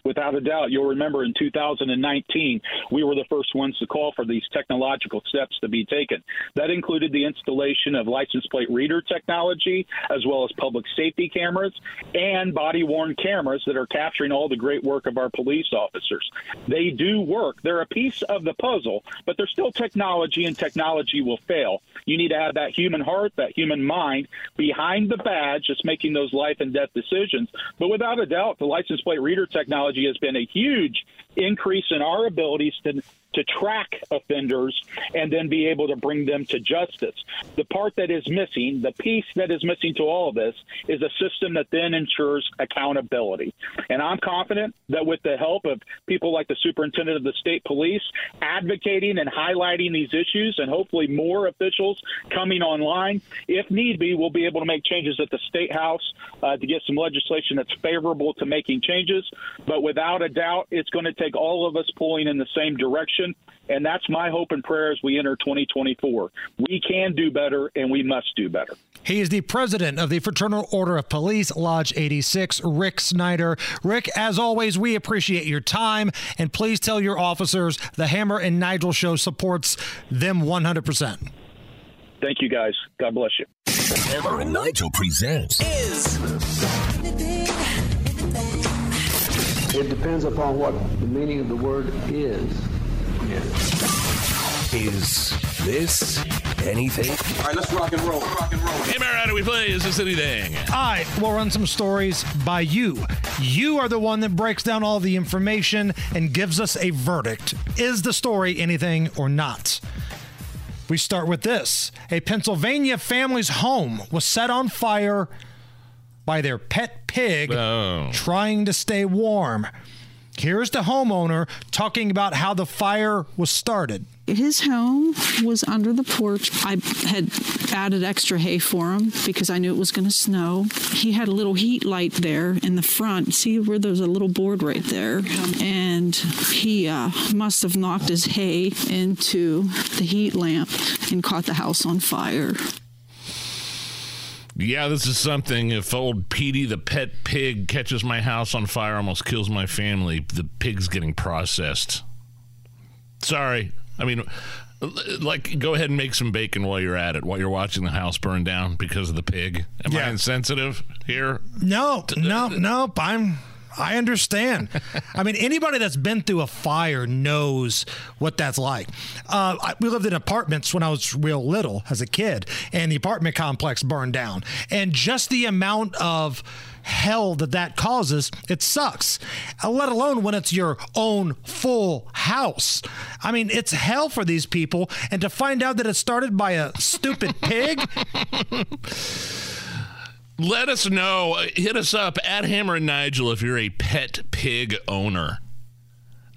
Without a doubt, you'll remember in 2019, we were the first ones to call for these technological steps to be taken. That included the installation of license plate reader technology, as well as public safety cameras and body worn cameras that are capturing all the great work of our police officers. They do work. They're a piece of the puzzle, but they're still technology, and technology will fail. You need to have that human heart, that human mind behind the badge, just making those life and death decisions. But without a doubt, the license plate reader technology has been a huge increase in our abilities to to track offenders and then be able to bring them to justice. The part that is missing, the piece that is missing to all of this, is a system that then ensures accountability. And I'm confident that with the help of people like the superintendent of the state police advocating and highlighting these issues, and hopefully more officials coming online, if need be, we'll be able to make changes at the state house uh, to get some legislation that's favorable to making changes. But without a doubt, it's going to take all of us pulling in the same direction. And that's my hope and prayer as we enter 2024. We can do better and we must do better. He is the president of the Fraternal Order of Police, Lodge 86, Rick Snyder. Rick, as always, we appreciate your time. And please tell your officers the Hammer and Nigel show supports them 100%. Thank you, guys. God bless you. Hammer and Nigel presents Is. It depends upon what the meaning of the word is. Is this anything? All right, let's rock and roll. Rock and roll. Hey, Mara, how do we play? Is this anything? All right, we'll run some stories by you. You are the one that breaks down all the information and gives us a verdict. Is the story anything or not? We start with this a Pennsylvania family's home was set on fire by their pet pig Oh. trying to stay warm. Here's the homeowner talking about how the fire was started. His home was under the porch. I had added extra hay for him because I knew it was going to snow. He had a little heat light there in the front. See where there's a little board right there? And he uh, must have knocked his hay into the heat lamp and caught the house on fire. Yeah, this is something. If old Petey, the pet pig, catches my house on fire, almost kills my family, the pig's getting processed. Sorry. I mean, like, go ahead and make some bacon while you're at it, while you're watching the house burn down because of the pig. Am I insensitive here? No, no, nope. I'm. I understand. I mean, anybody that's been through a fire knows what that's like. Uh, I, we lived in apartments when I was real little as a kid, and the apartment complex burned down. And just the amount of hell that that causes, it sucks. Uh, let alone when it's your own full house. I mean, it's hell for these people. And to find out that it started by a stupid pig. Let us know. Hit us up at Hammer and Nigel if you're a pet pig owner.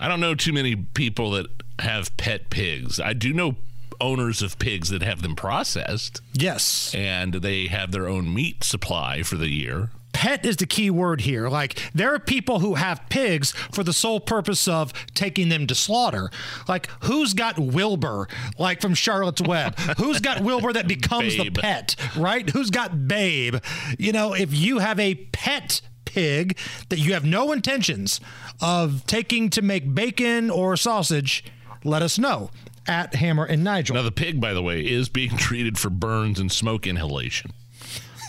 I don't know too many people that have pet pigs. I do know owners of pigs that have them processed. Yes. And they have their own meat supply for the year. Pet is the key word here. Like there are people who have pigs for the sole purpose of taking them to slaughter. Like who's got Wilbur, like from Charlotte's Web? who's got Wilbur that becomes Babe. the pet, right? Who's got Babe? You know, if you have a pet pig that you have no intentions of taking to make bacon or sausage, let us know at Hammer and Nigel. Now, the pig, by the way, is being treated for burns and smoke inhalation.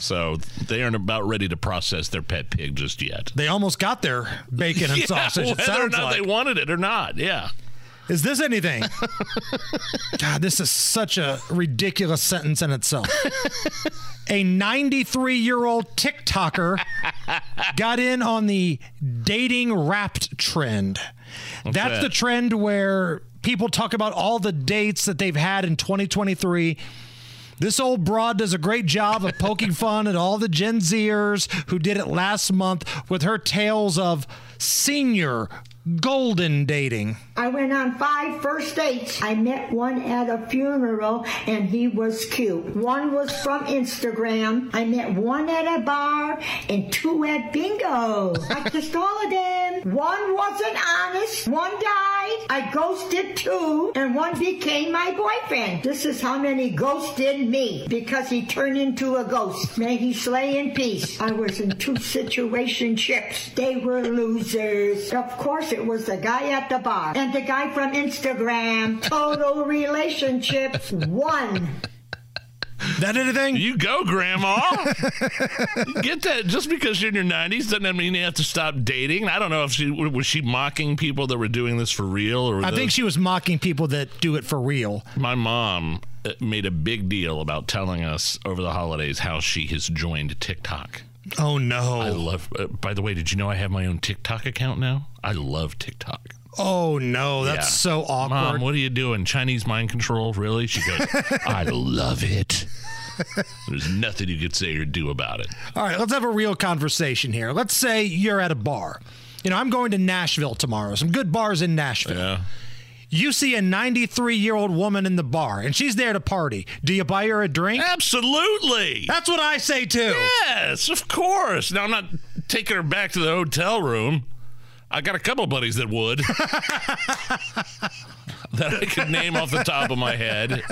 So they aren't about ready to process their pet pig just yet. They almost got their bacon and Yeah, sausage. it Whether or not like. they wanted it or not, yeah. Is this anything? God, this is such a ridiculous sentence in itself. a 93 year old TikToker got in on the dating wrapped trend. What's That's that? the trend where people talk about all the dates that they've had in 2023. This old broad does a great job of poking fun at all the Gen Zers who did it last month with her tales of senior golden dating. I went on five first dates. I met one at a funeral and he was cute. One was from Instagram. I met one at a bar and two at bingo. I kissed all of them. One wasn't honest. One died. I ghosted two and one became my boyfriend. This is how many ghosted me because he turned into a ghost. May he slay in peace. I was in two situationships. They were losers. Of course, it was the guy at the bar and the guy from Instagram. Total relationships. One. That anything? You go, Grandma. Get that? Just because you're in your 90s doesn't mean you have to stop dating. I don't know if she was she mocking people that were doing this for real or. I the- think she was mocking people that do it for real. My mom uh, made a big deal about telling us over the holidays how she has joined TikTok. Oh no! I love. Uh, by the way, did you know I have my own TikTok account now? I love TikTok. Oh no, that's Yeah. so awkward. Mom, what are you doing? Chinese mind control? Really? She goes, I love it. There's nothing you could say or do about it. All right, let's have a real conversation here. Let's say you're at a bar. You know, I'm going to Nashville tomorrow. Some good bars in Nashville. Yeah. You see a 93 year old woman in the bar and she's there to party. Do you buy her a drink? Absolutely. That's what I say too. Yes, of course. Now I'm not taking her back to the hotel room. I got a couple buddies that would. that I could name off the top of my head.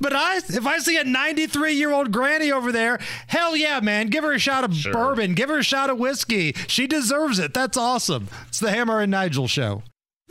But I, if I see a 93 year old granny over there, hell yeah, man, give her a shot of bourbon, give her a shot of whiskey. She deserves it. That's awesome. It's the Hammer and Nigel show.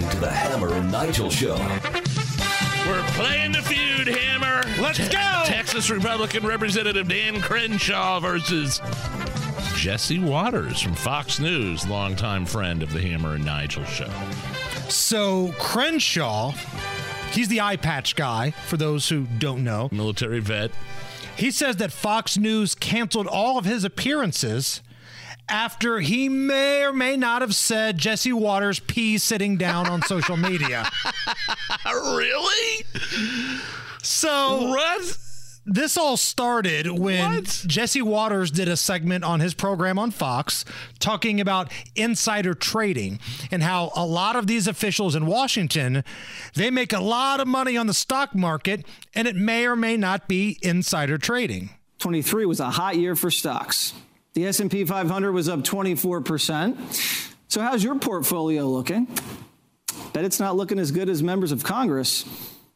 You're listening to the Hammer and Nigel Show. We're playing the feud, Hammer. Let's Te- go. Texas Republican Representative Dan Crenshaw versus Jesse Watters from Fox News, longtime friend of the Hammer and Nigel show. So Crenshaw, he's the eye patch guy, for those who don't know. Military vet. He says that Fox News canceled all of his appearances after he may or may not have said Jesse Watters pees sitting down on social media. really? So what? This all started when Jesse Watters did a segment on his program on Fox talking about insider trading and how a lot of these officials in Washington they make a lot of money on the stock market and it may or may not be insider trading. 23 was a hot year for stocks. The S&P 500 was up 24%. So how's your portfolio looking? Bet it's not looking as good as members of Congress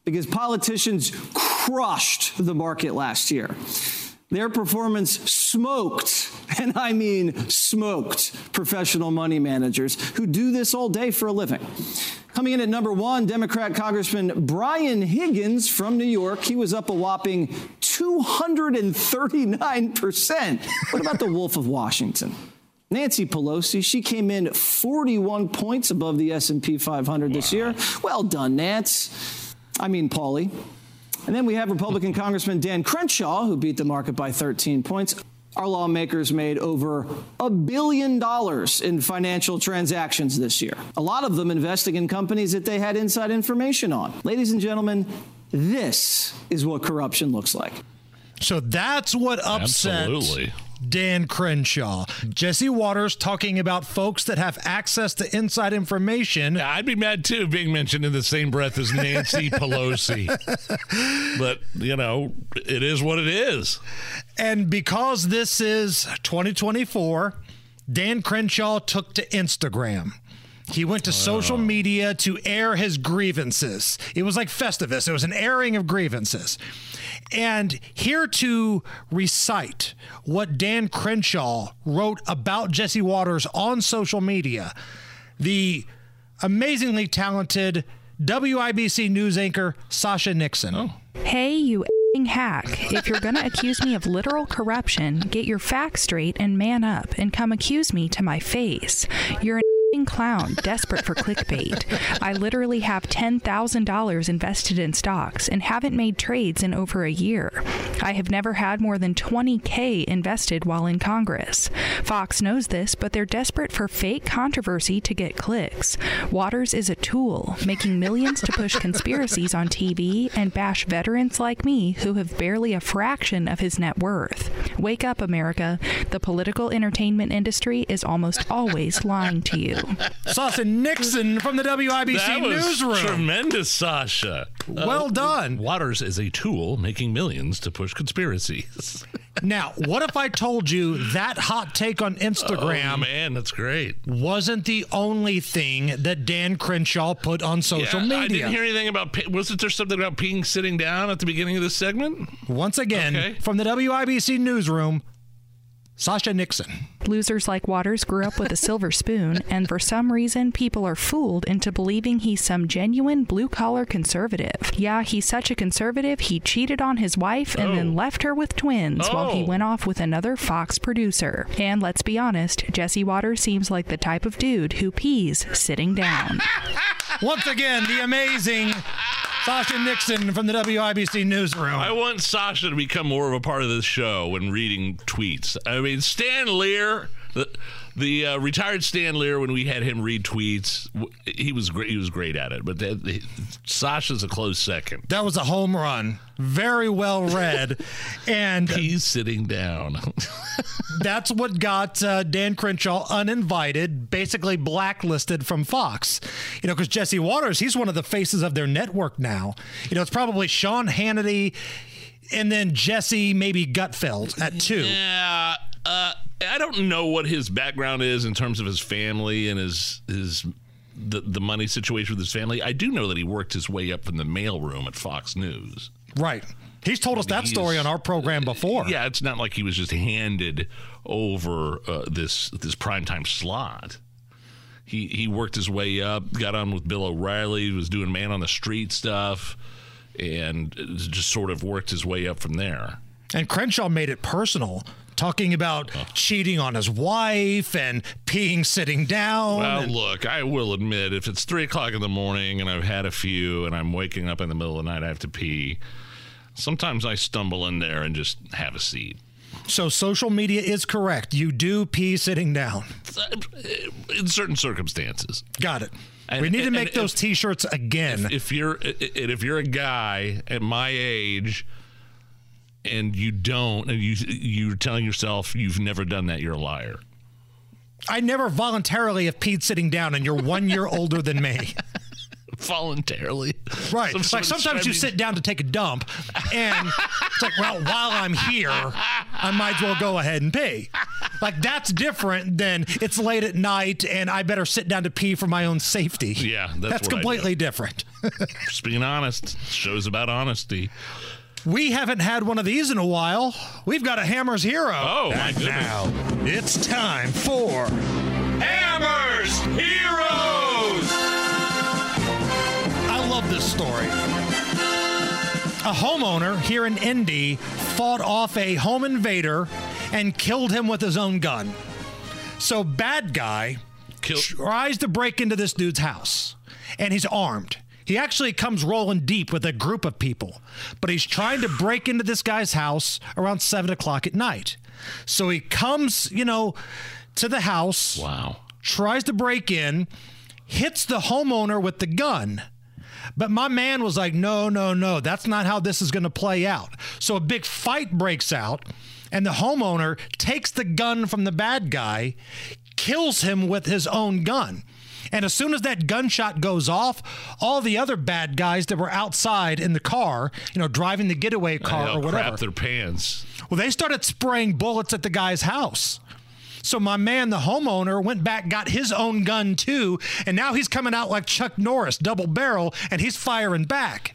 because politicians crushed the market last year. Their performance smoked, and I mean smoked, professional money managers who do this all day for a living. Coming in at number one, Democrat Congressman Brian Higgins from New York. He was up a whopping 239%. What about the Wolf of Washington? Nancy Pelosi, she came in 41 points above the S&P 500 this year. Well done, Nance. I mean, Paulie. And then we have Republican Congressman Dan Crenshaw, who beat the market by 13 points. Our lawmakers made over a billion dollars in financial transactions this year. A lot of them investing in companies that they had inside information on. Ladies and gentlemen, this is what corruption looks like. So that's what upset Absolutely. Dan Crenshaw. Jesse Watters talking about folks that have access to inside information. I'd be mad too being mentioned in the same breath as Nancy Pelosi. but, you know, it is what it is. And because this is 2024, Dan Crenshaw took to Instagram. He went to social media to air his grievances. It was like Festivus, it was an airing of grievances. And here to recite what Dan Crenshaw wrote about Jesse Watters on social media, the amazingly talented WIBC news anchor Sasha Nixon. Oh. Hey, you hack. If you're going to accuse me of literal corruption, get your facts straight and man up and come accuse me to my face. You're an clown, desperate for clickbait. I literally have $10,000 invested in stocks and haven't made trades in over a year. I have never had more than 20K invested while in Congress. Fox knows this, but they're desperate for fake controversy to get clicks. Watters is a tool, making millions to push conspiracies on TV and bash veterans like me who have barely a fraction of his net worth. Wake up, America. The political entertainment industry is almost always lying to you. Sasha Nixon from the WIBC that was newsroom. Tremendous, Sasha. Uh, well done. Watters is a tool making millions to push conspiracies. Now, what if I told you that hot take on Instagram Oh, man, that's great. wasn't the only thing that Dan Crenshaw put on social Yeah, media? I didn't hear anything about. Wasn't there something about peeing sitting down at the beginning of this segment? Once again, Okay. from the WIBC newsroom, Sasha Nixon. Losers like Watters grew up with a silver spoon, and for some reason, people are fooled into believing he's some genuine blue collar conservative. Yeah, he's such a conservative, he cheated on his wife and then oh. left her with twins while he Oh. went off with another Fox producer. And let's be honest, Jesse Watters seems like the type of dude who pees sitting down. Once again, the amazing Sasha Nixon from the WIBC newsroom. I want Sasha to become more of a part of this show when reading tweets. I mean, Stan Lear, the, the uh, retired Stan Lear, when we had him read tweets, he was great. He was great at it. But the, the, Sasha's a close second. That was a home run. Very well read. and he's sitting down. that's what got uh, Dan Crenshaw uninvited, basically blacklisted from Fox. You know, because Jesse Watters, he's one of the faces of their network now. You know, it's probably Sean Hannity and then Jesse, maybe Gutfeld at two. Yeah, uh, I don't know what his background is in terms of his family and his his the the money situation with his family. I do know that he worked his way up from the mailroom at Fox News. Right. He's told us that story on our program before. Yeah, it's not like he was just handed over uh, this this primetime slot. He he worked his way up, got on with Bill O'Reilly, was doing man on the street stuff, and just sort of worked his way up from there. And Crenshaw made it personal, talking about cheating on his wife and peeing sitting down. Well, and- look, I will admit, if it's three o'clock in the morning and I've had a few and I'm waking up in the middle of the night, I have to pee. Sometimes I stumble in there and just have a seat. so social media is correct. You do pee sitting down. Uh, in certain circumstances. Got it. And- we need to make those if- t-shirts again. If, if you're and if you're a guy at my age and you don't and you you're telling yourself you've never done that, you're a liar. I never voluntarily have peed sitting down, and you're one year older than me. Voluntarily. Right. Some It's like sometimes you sit down to take a dump, and it's like, well, while I'm here, I might as well go ahead and pee. Like that's different than it's late at night and I better sit down to pee for my own safety. Yeah, that's do. completely different. Just being honest. Show's about honesty. We haven't had one of these in a while. We've got a Hammers Hero. Oh, my And goodness. now it's time for Hammers Heroes. I love this story. A homeowner here in Indy fought off a home invader and killed him with his own gun. So, bad guy tries to break into this dude's house and he's armed. He actually comes rolling deep with a group of people, but he's trying to break into this guy's house around seven o'clock at night. So he comes, you know, to the house. Wow. Tries to break in, hits the homeowner with the gun. But my man was like, no, no, no, that's not how this is going to play out. So a big fight breaks out, and the homeowner takes the gun from the bad guy, kills him with his own gun. And as soon as that gunshot goes off, all the other bad guys that were outside in the car, you know, driving the getaway car or whatever, their pants. well, they started spraying bullets at the guy's house. So my man, the homeowner, went back, got his own gun too, and now he's coming out like Chuck Norris, double barrel, and he's firing back.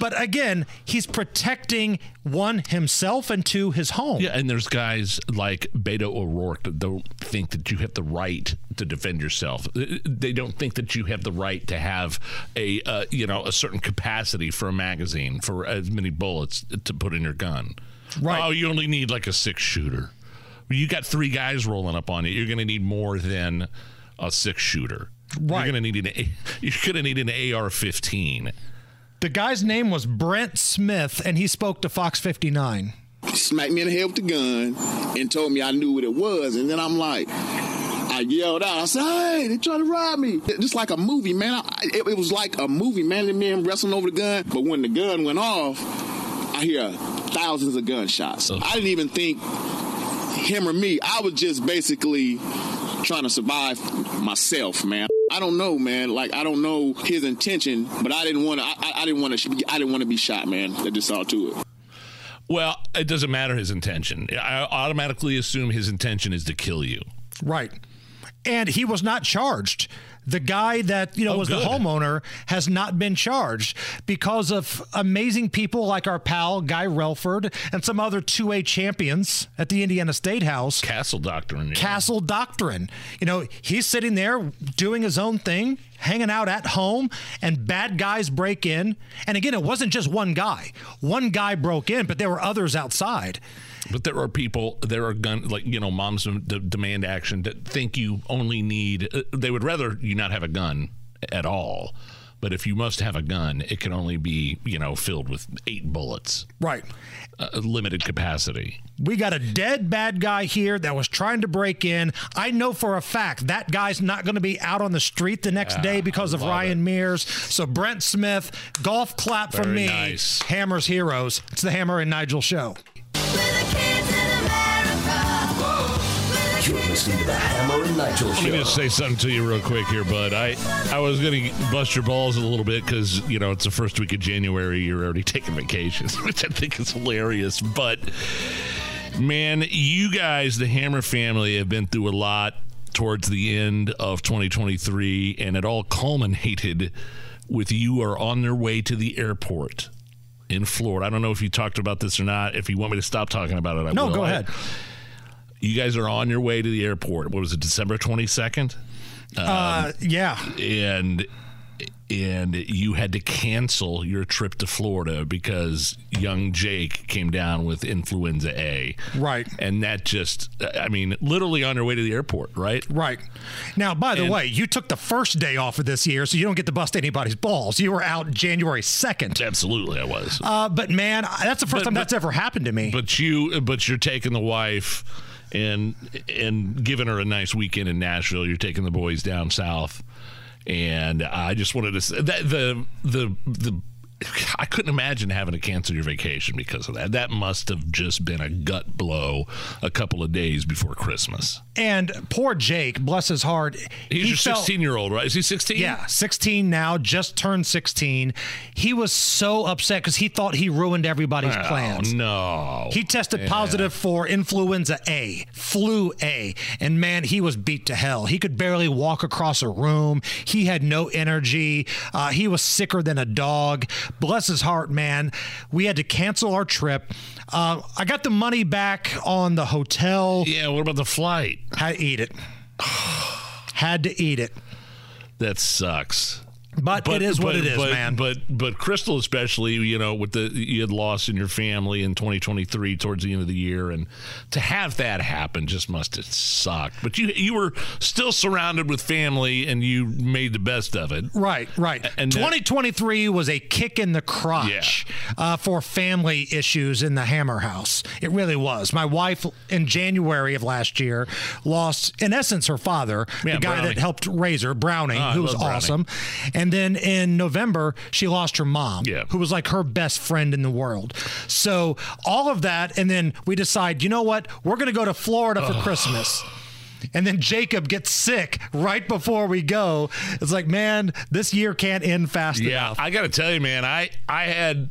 But again, he's protecting one himself and two his home. Yeah, and there's guys like Beto O'Rourke that don't think that you have the right to defend yourself. They don't think that you have the right to have a uh, you know a certain capacity for a magazine for as many bullets to put in your gun. Right. Oh, you only need like a six shooter. You got three guys rolling up on you. You're going to need more than a six shooter. Right. You're going to need an you're going to need an AR-15. The guy's name was Brent Smith, and he spoke to Fox 59. smacked me in the head with the gun and told me I knew what it was. And then I'm like, I yelled out. I said, "Hey, they trying to rob me!" Just like a movie, man. I, it, it was like a movie, man. The men wrestling over the gun. But when the gun went off, I hear thousands of gunshots. I didn't even think him or me. I was just basically trying to survive myself, man. I don't know, man. Like I don't know his intention, but I didn't want to. I, I- I didn't want to. I didn't want to be shot, man. That just all to it. Well, it doesn't matter his intention. I automatically assume his intention is to kill you. Right. And he was not charged. The guy that you know Oh, was good. the homeowner has not been charged because of amazing people like our pal Guy Relford and some other two A champions at the Indiana State House. Castle Doctrine. yeah. Castle Doctrine. You know, he's sitting there doing his own thing, hanging out at home, and bad guys break in. And again, it wasn't just one guy. One guy broke in, but there were others outside. But there are people, there are gun, like, you know, moms d- demand action that think you only need, uh, they would rather you not have a gun at all. But if you must have a gun, it can only be, you know, filled with eight bullets, Right. uh, limited capacity. We got a dead bad guy here that was trying to break in. I know for a fact that guy's not going to be out on the street the next Yeah, day because of love Ryan Mears. So Brent Smith, golf clap from me. nice. Hammer's Heroes. It's the Hammer and Nigel show. Listening to the Hammer and Nigel Let me just say something to you real quick here, bud. I I was going to bust your balls a little bit because you know it's the first week of January. You're already taking vacations, which I think is hilarious. But man, you guys, the Hammer family, have been through a lot towards the end of 2023, and it all culminated with you are on their way to the airport in Florida. I don't know if you talked about this or not. If you want me to stop talking about it, I No, will. go I- ahead. You guys are on your way to the airport. What was it, December 22nd? Uh, yeah. and and you had to cancel your trip to Florida because young Jake came down with influenza A. Right. And that just I mean, literally on your way to the airport, right? Right. Now, by the And- way, you took the first day off of this year, so you don't get to bust anybody's balls. You were out January 2nd. Absolutely I was. Uh, but man, that's the first But- time but- that's ever happened to me. But you but you're taking the wife and and giving her a nice weekend in Nashville. You're taking the boys down south. And I just wanted to say that the the the I couldn't imagine having to cancel your vacation because of that. That must have just been a gut blow a couple of days before Christmas. And poor Jake, bless his heart. He's he your felt- 16 year old, right? Is he 16? Yeah, 16 now, just turned 16. He was so upset because he thought he ruined everybody's Oh, plans. no. He tested Yeah. positive for influenza A, flu A, and man, he was beat to hell. He could barely walk across a room. He had no energy. Uh, he was sicker than a dog. Bless his heart, man. We had to cancel our trip. Uh, I got the money back on the hotel. Yeah, what about the flight? Had to eat it. had to eat it. That sucks. But, it is what it is, but, man. But but Crystal, especially, you know, with the you had lost in your family in 2023 towards the end of the year, and to have that happen just must have sucked. But you you were still surrounded with family, and you made the best of it. Right, right. And that- 2023 was a kick in the crotch uh, for family issues in the Hammer House. It really was. My wife, in January of last year, lost, in essence, her father, Yeah, the guy that helped raise her, Brownie, Oh, who was awesome. And then in November, she lost her mom, Yeah. who was like her best friend in the world. So all of that, and then we decide, you know what? We're going to go to Florida for Christmas. And then Jacob gets sick right before we go. It's like, man, this year can't end fast Yeah, enough. I got to tell you, man, I I had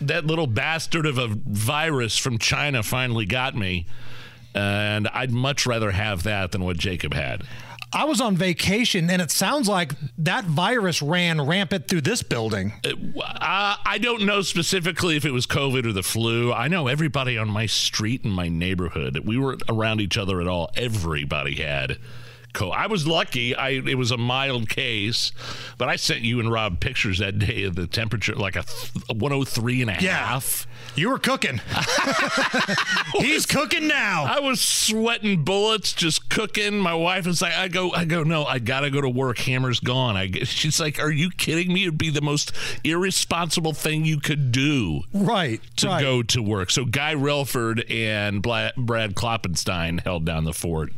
that little bastard of a virus from China finally got me, and I'd much rather have that than what Jacob had. I was on vacation, and it sounds like that virus ran rampant through this building. Uh, I don't know specifically if it was COVID or the flu. I know everybody on my street and my neighborhood. We were around each other at all. Everybody had. Co- I was lucky. I it was a mild case, but I sent you and Rob pictures that day of the temperature, like a, th- a 103 and a half. You were cooking. He's cooking now. I was sweating bullets, just cooking. My wife is like, I go, I go, no, I gotta go to work. Hammer's gone. I, she's like, Are you kidding me? It'd be the most irresponsible thing you could do. Right. to right. go to work. So Guy Relford and Bla- Brad Kloppenstein held down the fort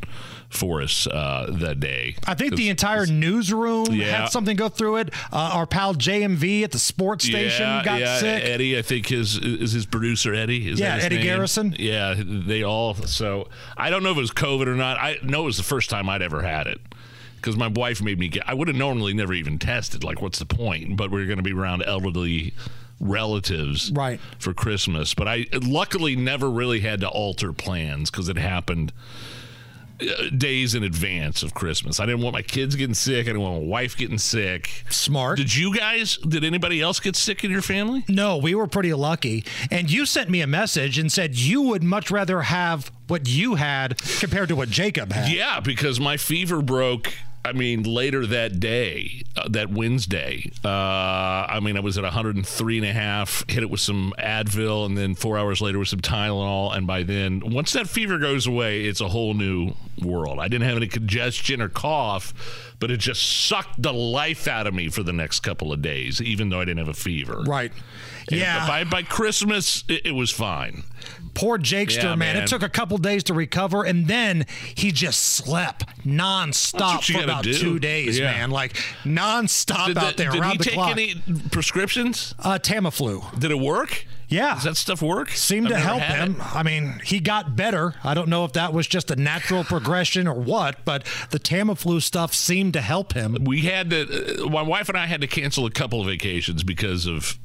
for us uh, that day. I think the entire newsroom Yeah. had something go through it. Uh, our pal JMV at the sports station yeah, got yeah, sick. Eddie, I think his is his producer Eddie. Is Yeah, Eddie name? Garrison. Yeah, they all. So I don't know if it was COVID or not. I know it was the first time I'd ever had it because my wife made me get. I would have normally never even tested. Like, what's the point? But we are going to be around elderly relatives Right. for Christmas. But I luckily never really had to alter plans because it happened Uh, days in advance of Christmas. I didn't want my kids getting sick. I didn't want my wife getting sick. Smart. Did you guys? Did anybody else get sick in your family? No, we were pretty lucky. And you sent me a message and said you would much rather have what you had compared to what Jacob had. Yeah, because my fever broke. I mean, later that day, uh, that Wednesday, uh, I mean, I was at 103 and a half, hit it with some Advil, and then four hours later with some Tylenol. And by then, once that fever goes away, it's a whole new world. I didn't have any congestion or cough, but it just sucked the life out of me for the next couple of days, even though I didn't have a fever. Right. And Yeah. By, by Christmas, it, it was fine. Poor Jakester, Yeah, man. man. It took a couple days to recover, and then he just slept nonstop for about do. two days, Yeah. man. Like nonstop Did, out the- there did he the take clock. any prescriptions? Uh, Tamiflu. Did it work? Yeah. Does that stuff work? Seemed I've to help him. I mean, he got better. I don't know if that was just a natural progression or what, but the Tamiflu stuff seemed to help him. We had to, uh, my wife and I had to cancel a couple of vacations because of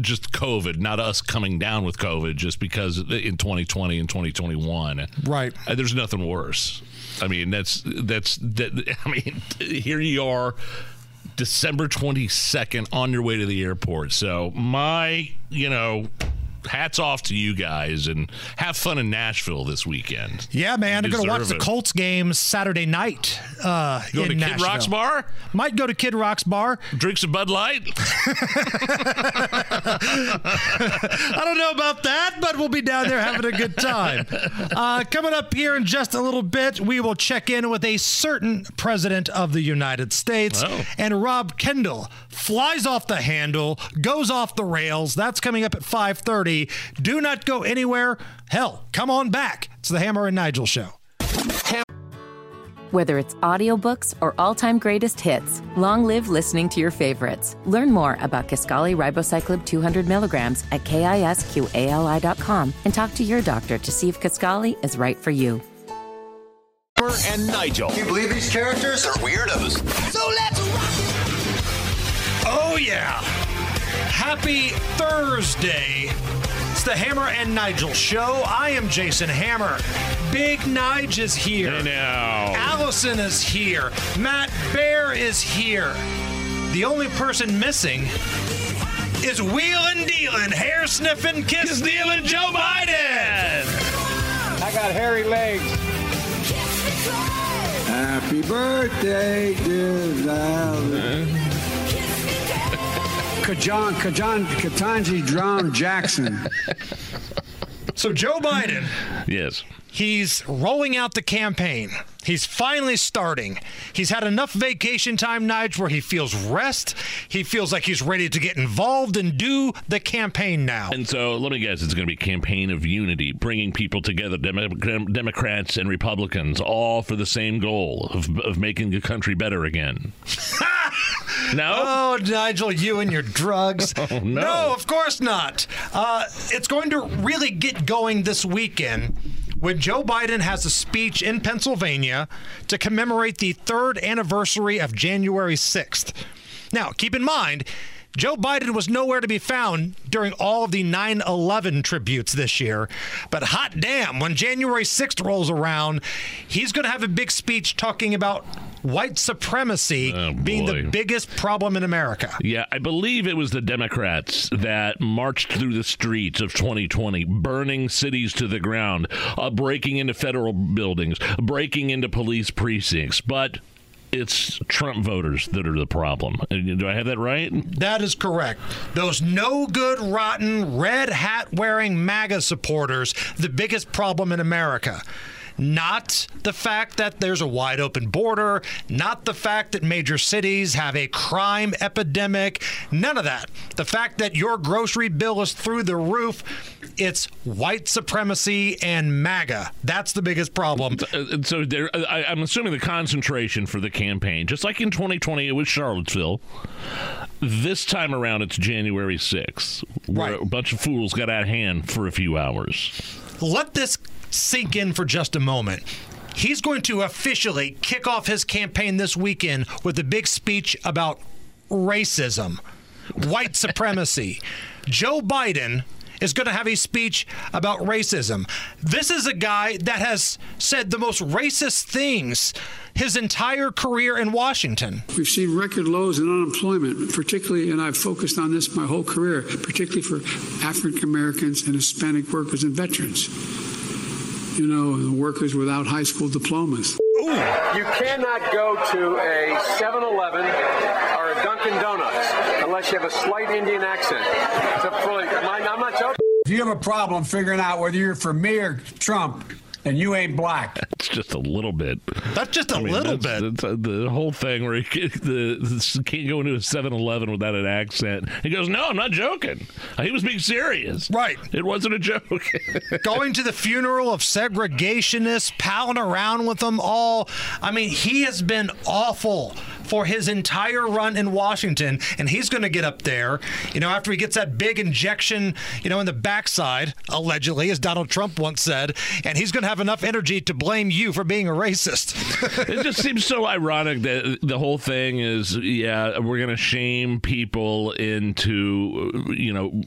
just COVID, not us coming down with COVID, just because in 2020 and 2021. Right. Uh, there's nothing worse. I mean, that's, that's, that, I mean, here you are. December 22nd on your way to the airport. So, my, you know, hats off to you guys and have fun in Nashville this weekend. Yeah, man. I'm going to watch the it. Colts game Saturday night. Uh, Go in to Kid Nashville. Rock's bar? Might go to Kid Rock's bar. Drink some Bud Light? I don't know about that, but we'll be down there having a good time. Uh, coming up here in just a little bit, we will check in with a certain president of the United States. Oh. And Rob Kendall flies off the handle, goes off the rails. That's coming up at 5:30. Do not go anywhere. Hell, come on back. It's the Hammer and Nigel show. Whether it's audiobooks or all-time greatest hits, long live listening to your favorites. Learn more about Kisqali Ribociclib 200 milligrams at kisqali.com and talk to your doctor to see if Kisqali is right for you. Hammer and Nigel. You believe these characters are weirdos. So let's rock Oh, yeah. Happy Thursday. It's the Hammer and Nigel show. I am Jason Hammer. Big Nige is here. I know. Allison is here. Matt Bear is here. The only person missing is wheeling dealing, hair sniffing, kiss stealing Joe Biden. I got hairy legs. Happy birthday, dear Valerie. Kajan, Kajan, Katanji Drum Jackson. So Joe Biden, Yes. he's rolling out the campaign. He's finally starting. He's had enough vacation time, Nige, where he feels rest. He feels like he's ready to get involved and do the campaign now. And so let me guess, it's going to be a campaign of unity, bringing people together, Demo- Dem- Democrats and Republicans, all for the same goal of, of making the country better again. no? Oh, Nigel, you and your drugs. Oh, no. no, of course not. Uh, it's going to really get going this weekend when Joe Biden has a speech in Pennsylvania to commemorate the third anniversary of January 6th. Now, keep in mind, Joe Biden was nowhere to be found during all of the 9 11 tributes this year. But hot damn, when January 6th rolls around, he's going to have a big speech talking about white supremacy being the Oh, biggest problem in America. Yeah, I believe it was the Democrats that marched through the streets of 2020, burning cities to the ground, uh, breaking into federal buildings, breaking into police precincts. But it's Trump voters that are the problem. Uh, Do I have that right? That is correct. Those no good, rotten, red hat wearing MAGA supporters, the biggest problem in America. Not the fact that there's a wide open border, not the fact that major cities have a crime epidemic, none of that. The fact that your grocery bill is through the roof, it's white supremacy and MAGA. That's the biggest problem. Uh, So there, I, I'm assuming the concentration for the campaign, just like in 2020, it was Charlottesville. This time around, it's January 6th, where Right. a bunch of fools got out of hand for a few hours. Let this sink in for just a moment. He's going to officially kick off his campaign this weekend with a big speech about racism, white supremacy. Joe Biden is going to have a speech about racism. This is a guy that has said the most racist things his entire career in Washington. We've seen record lows in unemployment, particularly, and I've focused on this my whole career, particularly for African Americans and Hispanic workers and veterans. You know, workers without high school diplomas. You cannot go to a 7 Eleven or a Dunkin' Donuts unless you have a slight Indian accent. It's a fully, I'm not joking. If you have a problem figuring out whether you're for me or Trump, and you ain't black. It's just a little bit. That's just a I mean, little that's- bit. that's, uh, the whole thing where he the, the, can't go into a 7-Eleven without an accent. He goes, "No, I'm not joking. Uh, He was being serious. Right. It wasn't a joke." Going to the funeral of segregationists, palling around with them all. I mean, he has been awful for his entire run in Washington, and he's going to get up there, you know, after he gets that big injection, you know, in the backside, allegedly, as Donald Trump once said, and he's going to have enough energy to blame you for being a racist. it just seems so ironic that the whole thing is, yeah, we're going to shame people into, you know,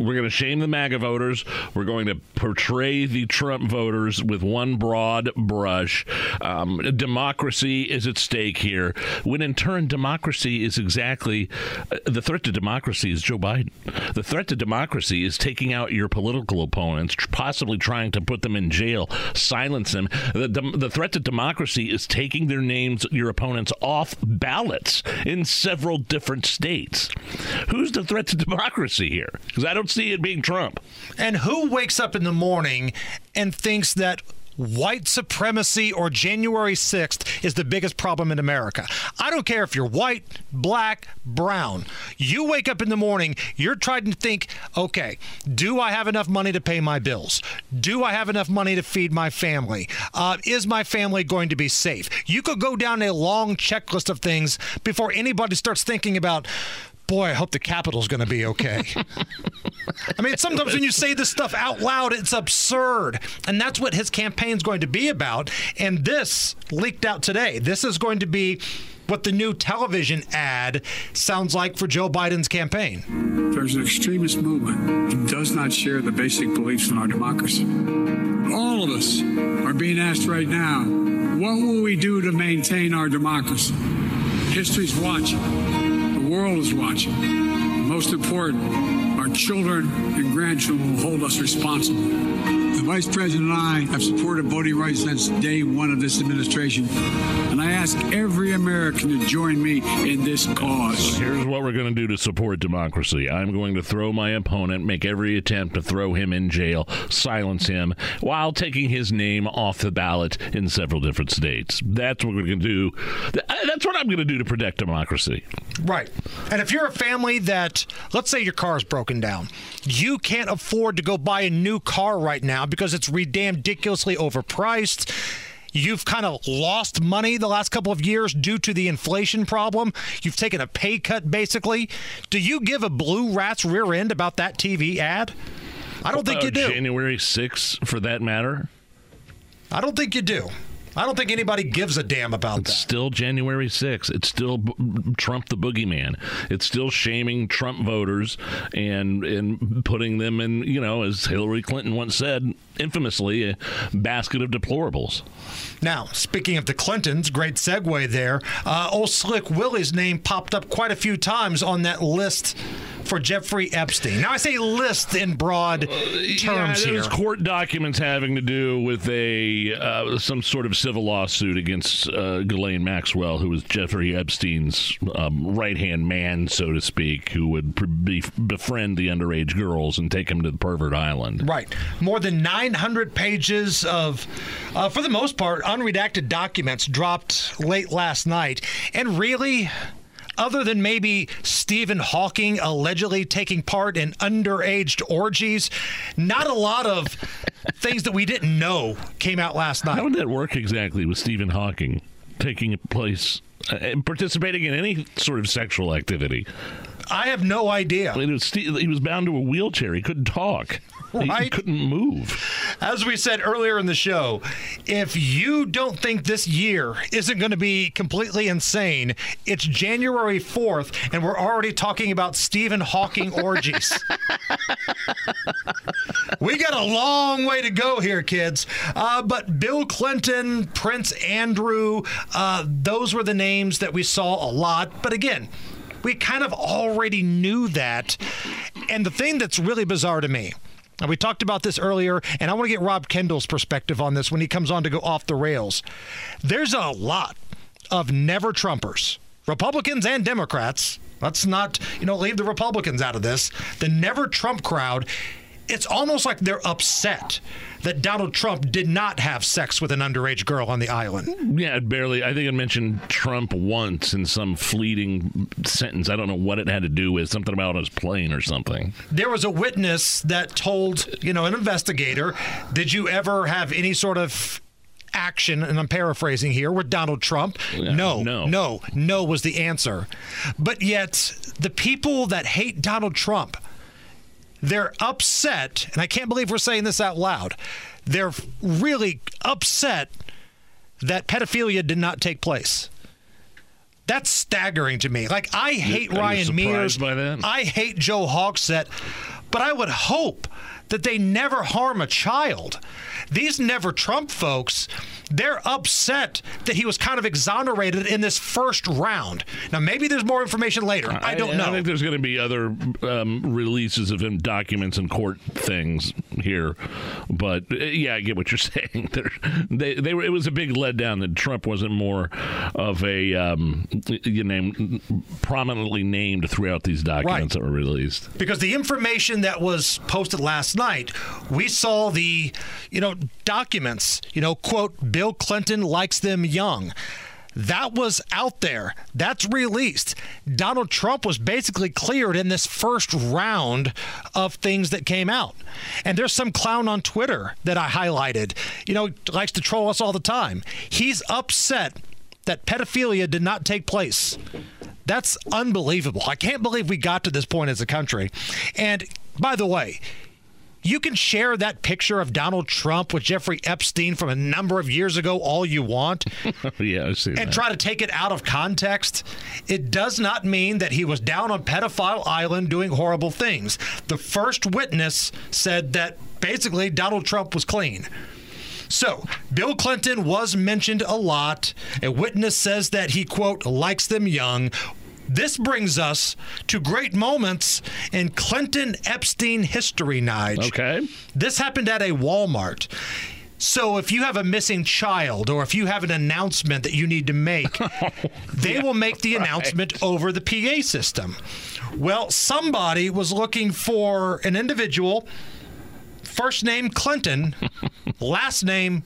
we're going to shame the MAGA voters. We're going to portray the Trump voters with one broad brush. Um, democracy is at stake here, when in turn, democracy is exactly uh, the threat to democracy is Joe Biden. The threat to democracy is taking out your political opponents, possibly trying to put them in jail, silence them. The, dem- the threat to democracy is taking their names, your opponents, off ballots in several different states. Who's the threat to democracy here? Because I don't see it being Trump. And who wakes up in the morning and thinks that white supremacy or January 6th is the biggest problem in America? I don't care if you're white, black, brown. You wake up in the morning, you're trying to think, okay, do I have enough money to pay my bills? Do I have enough money to feed my family? Uh, is my family going to be safe? You could go down a long checklist of things before anybody starts thinking about, boy, I hope the Capitol's going to be okay. I mean, sometimes when you say this stuff out loud, it's absurd. And that's what his campaign's going to be about. And this leaked out today. This is going to be what the new television ad sounds like for Joe Biden's campaign. There's an extremist movement that does not share the basic beliefs in our democracy. All of us are being asked right now, what will we do to maintain our democracy? History's watching. World is watching. Most important, our children and grandchildren will hold us responsible. The Vice President and I have supported voting rights since day one of this administration, and I ask every American to join me in this cause. Here's what we're going to do to support democracy. I'm going to throw my opponent, make every attempt to throw him in jail, silence him, while taking his name off the ballot in several different states. That's what we're going to do. Uh, that's what I'm going to do to protect democracy. Right. And if you're a family that, let's say your car is broken down, you can't afford to go buy a new car right now because it's ridiculously overpriced. You've kind of lost money the last couple of years due to the inflation problem. You've taken a pay cut, basically. Do you give a blue rat's rear end about that TV ad? I don't think Uh, you do. January 6th, for that matter. I don't think you do. I don't think anybody gives a damn about It's that. still January 6th. It's still b- Trump the boogeyman. It's still shaming Trump voters and and putting them in, you know, as Hillary Clinton once said, infamously, a basket of deplorables. Now, speaking of the Clintons, great segue there. Uh, old Slick Willie's name popped up quite a few times on that list for Jeffrey Epstein. Now, I say list in broad terms yeah, here. there's court documents having to do with a uh, some sort of civil lawsuit against uh, Ghislaine Maxwell, who was Jeffrey Epstein's um, right hand man, so to speak, who would pre- befriend the underage girls and take them to the pervert island. Right. More than 900 pages of, uh, for the most part, unredacted documents dropped late last night. And really, other than maybe Stephen Hawking allegedly taking part in underage orgies, not a lot of things that we didn't know came out last night. How would that work exactly with Stephen Hawking taking place uh, and participating in any sort of sexual activity? I have no idea. I mean, was he was bound to a wheelchair. He couldn't talk. He- He, couldn't move. As we said earlier in the show, if you don't think this year isn't going to be completely insane, it's January 4th, and we're already talking about Stephen Hawking orgies. we got a long way to go here, kids. Uh, but Bill Clinton, Prince Andrew, uh, those were the names that we saw a lot. But again, we kind of already knew that. And the thing that's really bizarre to me, and we talked about this earlier, and I want to get Rob Kendall's perspective on this when he comes on to go off the rails. There's a lot of never Trumpers, Republicans and Democrats. Let's not, you know, leave the Republicans out of this. The never Trump crowd, it's almost like they're upset that Donald Trump did not have sex with an underage girl on the island. Yeah, it barely. I think it mentioned Trump once in some fleeting sentence. I don't know what it had to do with something about his plane or something. There was a witness that told, you know, an investigator, "Did you ever have any sort of action?" And I'm paraphrasing here with Donald Trump. Yeah, no, no. no, no was the answer. But yet, the people that hate Donald Trump they're upset, and I can't believe we're saying this out loud. They're really upset that pedophilia did not take place. That's staggering to me. Like I hate Are Ryan Mears. I hate Joe Hogsett, but I would hope that they never harm a child. These never Trump folks, they're upset that he was kind of exonerated in this first round. Now maybe there's more information later. I, don't know. I think there's going to be other um, releases of him documents and court things here, but uh, yeah, I get what you're saying. They they were. It was a big letdown that Trump wasn't more of a um, you name prominently named throughout these documents that were released. because the information that was posted last night, we saw the, you know, documents, you know, quote, Bill Clinton likes them young. That was out there. That's released. Donald Trump was basically cleared in this first round of things that came out. And there's some clown on Twitter that I highlighted, you know, likes to troll us all the time. He's upset that pedophilia did not take place. That's unbelievable. I can't believe we got to this point as a country. And by the way, you can share that picture of Donald Trump with Jeffrey Epstein from a number of years ago all you want yeah, I see. and that. try to take it out of context. It does not mean that he was down on Pedophile Island doing horrible things. The first witness said that basically Donald Trump was clean. So, Bill Clinton was mentioned a lot. A witness says that he, quote, likes them young. This brings us to great moments in Clinton Epstein history, Nige. Okay. This happened at a Walmart. So if you have a missing child or if you have an announcement that you need to make, oh, they will make the announcement over the PA system. Well, somebody was looking for an individual, first name Clinton, last name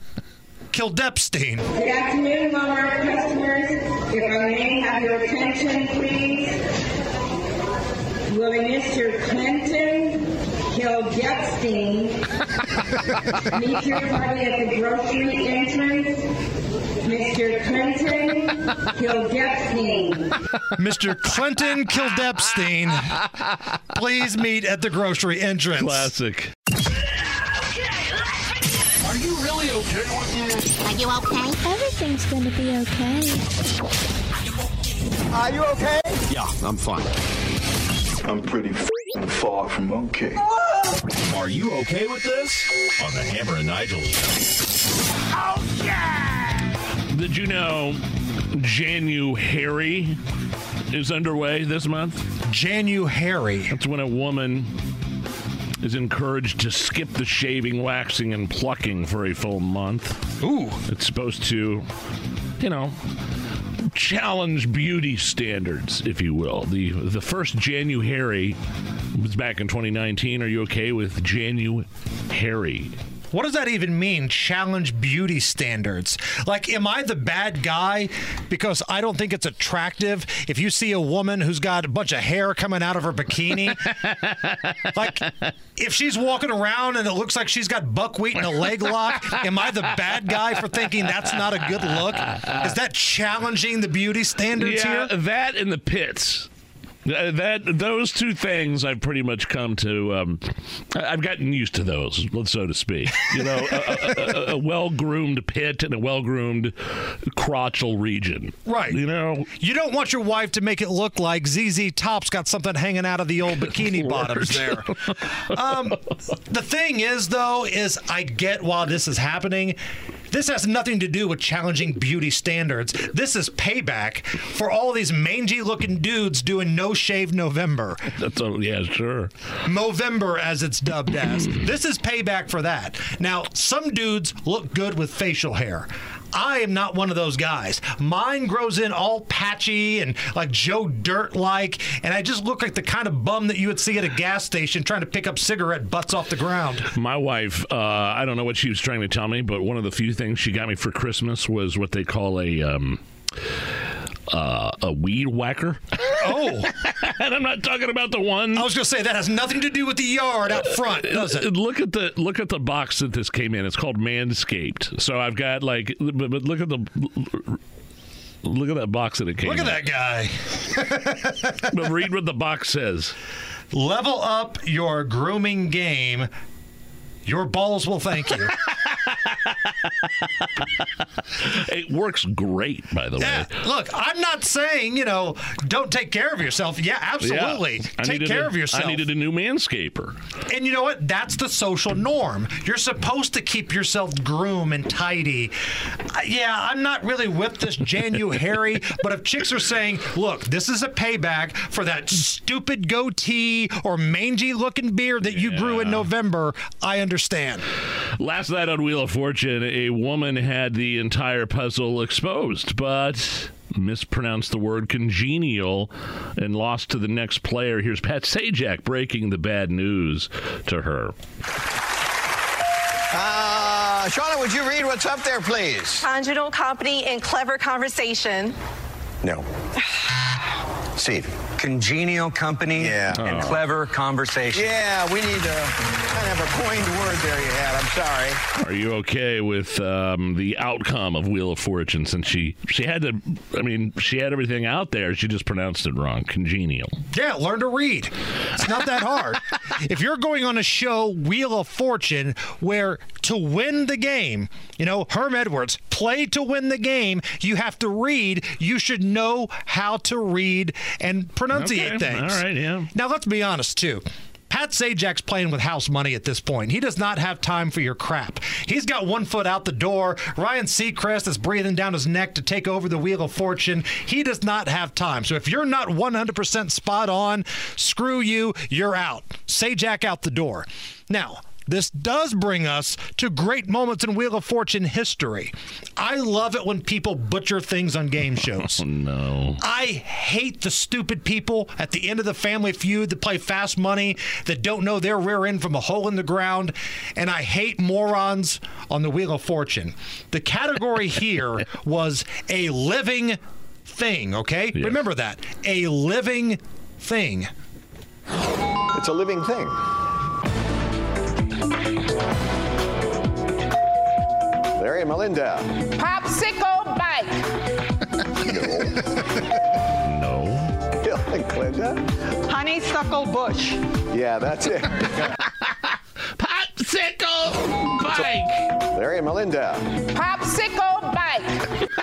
Kildepstein. Good afternoon, Walmart customers. If I may have your attention, please. Will Mr. Clinton Kildepstein meet your party at the grocery entrance? Mr. Clinton Kildepstein. Mr. Clinton Kildepstein, please meet at the grocery entrance. Classic. Are you really okay with this? Are you okay? Everything's gonna be okay. Are you okay? Yeah, I'm fine. I'm pretty f***ing far from okay. Are you okay with this? On the Hammer and Nigel show. Oh, yeah! Did you know Januhairy is underway this month? Januhairy. That's when a woman is encouraged to skip the shaving, waxing, and plucking for a full month. Ooh. It's supposed to, you know, challenge beauty standards, if you will. The the first Januhairy was back in 2019. Are you okay with Januhairy? What does that even mean? Challenge beauty standards. Like, am I the bad guy because I don't think it's attractive if you see a woman who's got a bunch of hair coming out of her bikini? like, if she's walking around and it looks like she's got buckwheat and a leg lock, am I the bad guy for thinking that's not a good look? Is that challenging the beauty standards yeah, here? that in the pits. That those two things I've pretty much come to. Um, I've gotten used to those, so to speak. You know, a, a, a, a well-groomed pit and a well-groomed crotchal region. Right. You know, You don't want your wife to make it look like ZZ Top's got something hanging out of the old bikini bottoms there. Um, the thing is, though, is I get while this is happening. This has nothing to do with challenging beauty standards. This is payback for all these mangy looking dudes doing no shave November. That's a, yeah, sure. Movember, as it's dubbed as. this is payback for that. Now, some dudes look good with facial hair. I am not one of those guys. Mine grows in all patchy and like Joe Dirt like, and I just look like the kind of bum that you would see at a gas station trying to pick up cigarette butts off the ground. My wife, uh, I don't know what she was trying to tell me, but one of the few things she got me for Christmas was what they call a um, uh, a weed whacker. Oh, and I'm not talking about the one. I was going to say that has nothing to do with the yard out front, does it? Look at the look at the box that this came in. It's called Manscaped. So I've got like, but, but look at the. Look at that box that it came. Look at in. that guy. but read what the box says. Level up your grooming game. Your balls will thank you. It works great, by the Yeah, way. look, I'm not saying, you know, don't take care of yourself. Yeah, absolutely. Yeah. Take care a- of yourself. I needed a new manscaper. And you know what? That's the social norm. You're supposed to keep yourself groomed and tidy. Uh, Yeah, I'm not really with this Januhairy, but if chicks are saying, look, this is a payback for that stupid goatee or mangy looking beard that you grew in November, I understand. Last night on Wheel of Fortune, a woman had the entire puzzle exposed, but mispronounced the word congenial and lost to the next player. Here's Pat Sajak breaking the bad news to her. Uh, Shauna, would you read what's up there, please? Conjugal company and clever conversation. No. Steve. Congenial company Yeah. and Oh. clever conversation. Yeah, we need to kind of have a coined word there you had. I'm sorry. Are you okay with um, the outcome of Wheel of Fortune? Since she she had to, I mean, she had everything out there. She just pronounced it wrong. Congenial. Yeah, learn to read. It's not that hard. if you're going on a show, Wheel of Fortune, where to win the game, you know, Herm Edwards, play to win the game, you have to read. You should know how to read and pronunciate Okay, things. all right, yeah. Now, let's be honest, too. Pat Sajak's playing with house money at this point. He does not have time for your crap. He's got one foot out the door. Ryan Seacrest is breathing down his neck to take over the Wheel of Fortune. He does not have time. So if you're not 100% spot on, screw you, you're out. Sajak out the door. Now, this does bring us to great moments in Wheel of Fortune history. I love it when people butcher things on game oh, shows. Oh, no. I hate the stupid people at the end of the family feud that play fast money that don't know their rear end from a hole in the ground. And I hate morons on the Wheel of Fortune. The category here was a living thing, okay? Remember that. A living thing. It's a living thing. Larry and Melinda. Popsicle bike. No. Bill and Clinda. Honeysuckle bush. Yeah, that's it. Popsicle bike. Larry and Melinda. Popsicle bike.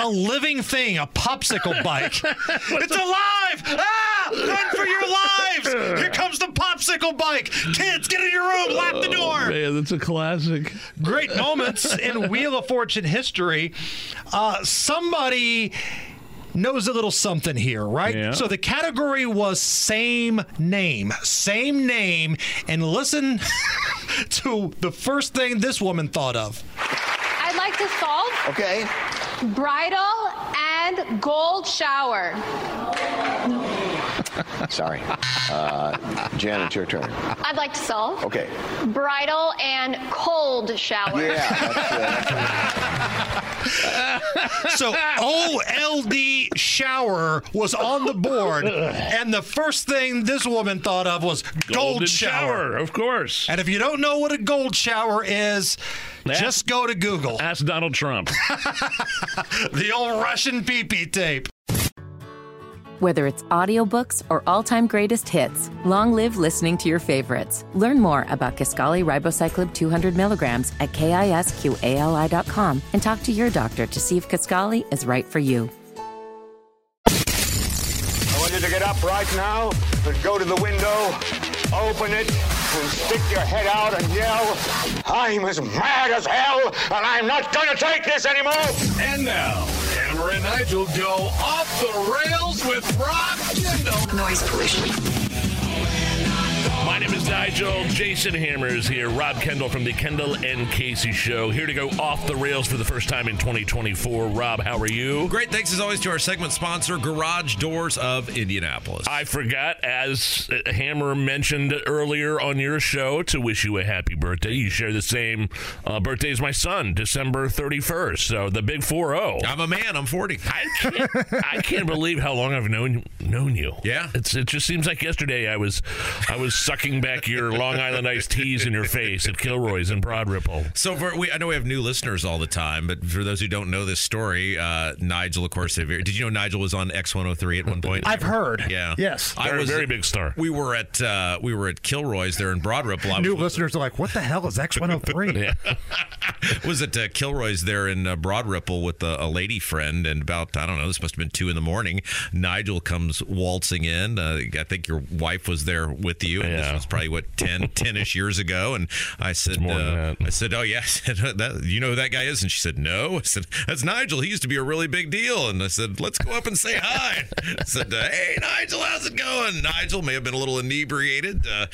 A living thing, a popsicle bike. it's alive! Ah! Run for your lives! Here comes the popsicle bike! Kids, get in your room, lock the door! Oh, Man, that's a classic. Great moments in Wheel of Fortune history. Uh, somebody knows a little something here, right? Yeah. So the category was same name, same name, and listen to the first thing this woman thought of. I'd like to solve Okay. Bridal and gold shower. Sorry. Uh, Jan, it's your turn. I'd like to solve Okay. bridal and cold shower. Yeah. That's, uh, So OLD shower was on the board, and the first thing this woman thought of was gold Golden shower. shower, of course. And if you don't know what a gold shower is, just go to Google. Ask Donald Trump. the old Russian pee pee tape. Whether it's audiobooks or all-time greatest hits, long live listening to your favorites. Learn more about Kisqali Ribociclib 200 milligrams at kisqali.com and talk to your doctor to see if Kisqali is right for you. I want you to get up right now and go to the window, open it, and stick your head out and yell, I'm as mad as hell, and I'm not going to take this anymore. And now, Hammer and Nigel go off the rails with Rob Kendall. Noise pollution. My name is Nigel. Jason Hammer is here. Rob Kendall from the Kendall and Casey Show. Here to go off the rails for the first time in 2024. Rob, how are you? Great. Thanks as always to our segment sponsor, Garage Doors of Indianapolis. I forgot, as Hammer mentioned earlier on your show, to wish you a happy birthday. You share the same uh, birthday as my son, December 31st. So the big 4 0. I'm a man. I'm 40. I can't, I can't believe how long I've known known you. Yeah. It's it just seems like yesterday I was I was sucking back your Long Island iced teas in your face at Kilroy's in Broad Ripple. So for we, I know we have new listeners all the time, but for those who don't know this story, uh, Nigel, of course, did you know Nigel was on X103 at one point? I've heard. Yeah. Yes. I was a very big star. We were at uh, we were at Kilroy's there in Broad Ripple. I New was, listeners are like, what the hell is X103? was at uh, Kilroy's there in uh, Broad Ripple with a, a lady friend, and about I don't know, this must have been two in the morning. Nigel comes waltzing in. Uh, I think your wife was there with you, and Yeah. Was probably what 10, 10-ish years ago. And I said, uh. I said, oh yeah, I said, that, you know who that guy is? And she said, no. I said, that's Nigel. He used to be a really big deal. And I said, let's go up and say hi. I said, uh, hey Nigel, how's it going? Nigel may have been a little inebriated. Uh,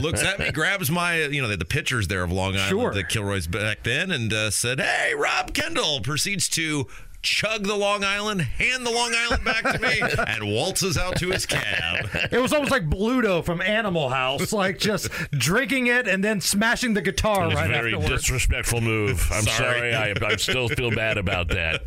looks at me, grabs my, uh, you know, the, the pictures there of Long Island, Sure. the Kilroy's back then, and uh, said, hey, Rob Kendall proceeds to. Chug the Long Island, hand the Long Island back to me, and waltzes out to his cab. It was almost like Bluto from Animal House, like just drinking it and then smashing the guitar It was right a very afterwards. disrespectful move. I'm Sorry. sorry. I, I still feel bad about that.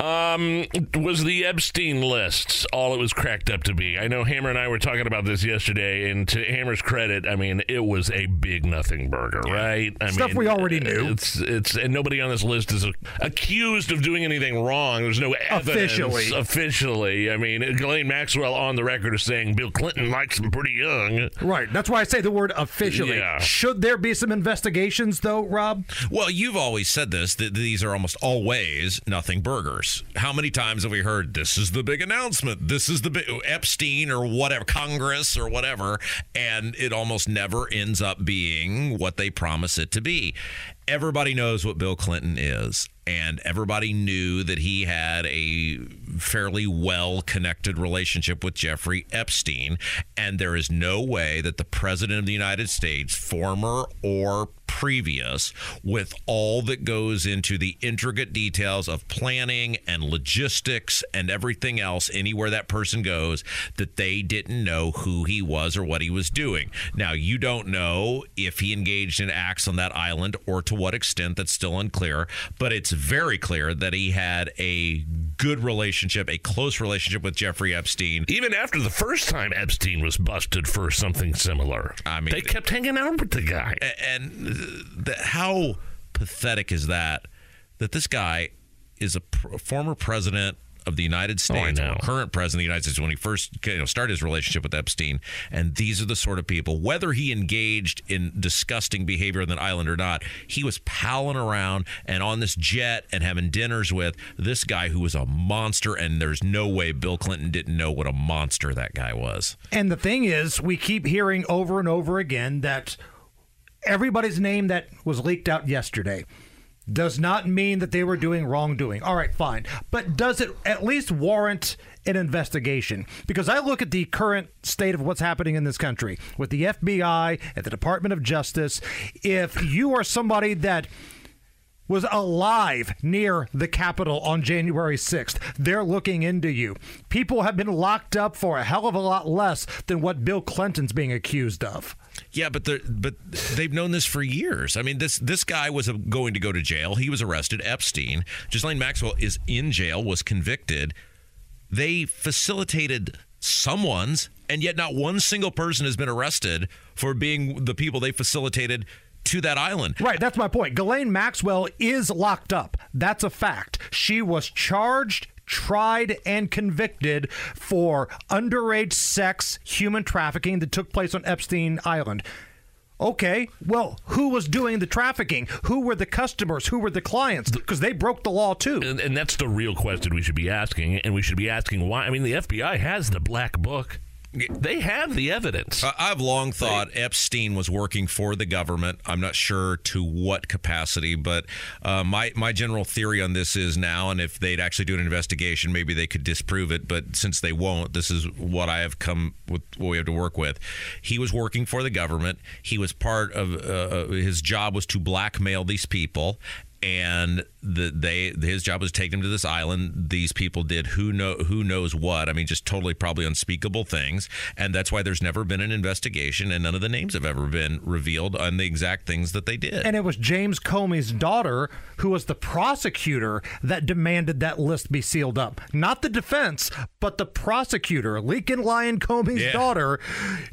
Um, was the Epstein lists all it was cracked up to be? I know Hammer and I were talking about this yesterday, and to Hammer's credit, I mean it was a big nothing burger, right? I Stuff mean, we already knew. It's it's and nobody on this list is accused of doing anything wrong. There's no evidence Officially. Officially, I mean, Ghislaine Maxwell on the record is saying Bill Clinton likes him pretty young. Right. That's why I say the word officially. Yeah. Should there be some investigations, though, Rob? Well, you've always said this that these are almost always nothing burgers. How many times have we heard this is the big announcement? This is the big Epstein or whatever, Congress or whatever, and it almost never ends up being what they promise it to be. Everybody knows what Bill Clinton is, and everybody knew that he had a fairly well connected relationship with Jeffrey Epstein. And there is no way that the President of the United States, former or previous, with all that goes into the intricate details of planning and logistics and everything else, anywhere that person goes, that they didn't know who he was or what he was doing. Now, you don't know if he engaged in acts on that island or to what extent, that's still unclear, but it's very clear that he had a good relationship, a close relationship with Jeffrey Epstein. Even after the first time Epstein was busted for something similar, I mean, they kept hanging out with the guy. and the, how pathetic is that? That this guy is a pr- former president of the United oh, States, know. or current president of the United States, when he first you know, started his relationship with Epstein. And these are the sort of people, whether he engaged in disgusting behavior on that island or not, he was palling around and on this jet and having dinners with this guy who was a monster. And there's no way Bill Clinton didn't know what a monster that guy was. And the thing is, we keep hearing over and over again that everybody's name that was leaked out yesterday does not mean that they were doing wrongdoing. All right, fine. But does it at least warrant an investigation? Because I look at the current state of what's happening in this country with the FBI and the Department of Justice. If you are somebody that was alive near the Capitol on January 6th. They're looking into you. People have been locked up for a hell of a lot less than what Bill Clinton's being accused of. Yeah, but but they've known this for years. I mean, this this guy was going to go to jail. He was arrested. Epstein, Ghislaine Maxwell is in jail, was convicted. They facilitated someone's, and yet not one single person has been arrested for being the people they facilitated to that island. Right, that's my point. Ghislaine Maxwell is locked up. That's a fact. She was charged, tried and convicted for underage sex, human trafficking that took place on Epstein Island. Okay, well, who was doing the trafficking? Who were the customers? Who were the clients? Because they broke the law too. And, and that's the real question we should be asking, and we should be asking why. I mean, the FBI has the black book. They have the evidence. I've long thought Epstein was working for the government. I'm not sure to what capacity, but uh, my my general theory on this is now, and if they'd actually do an investigation, maybe they could disprove it. But since they won't, this is what I have come with. What we have to work with. He was working for the government. He was part of uh, his job was to blackmail these people. And the, they his job was to take them to this island. These people did who know who knows what. I mean, just totally probably unspeakable things, and that's why there's never been an investigation, and none of the names have ever been revealed on the exact things that they did. And it was James Comey's daughter who was the prosecutor that demanded that list be sealed up. Not the defense, but the prosecutor, Lincoln Lyon Comey's Yeah. daughter.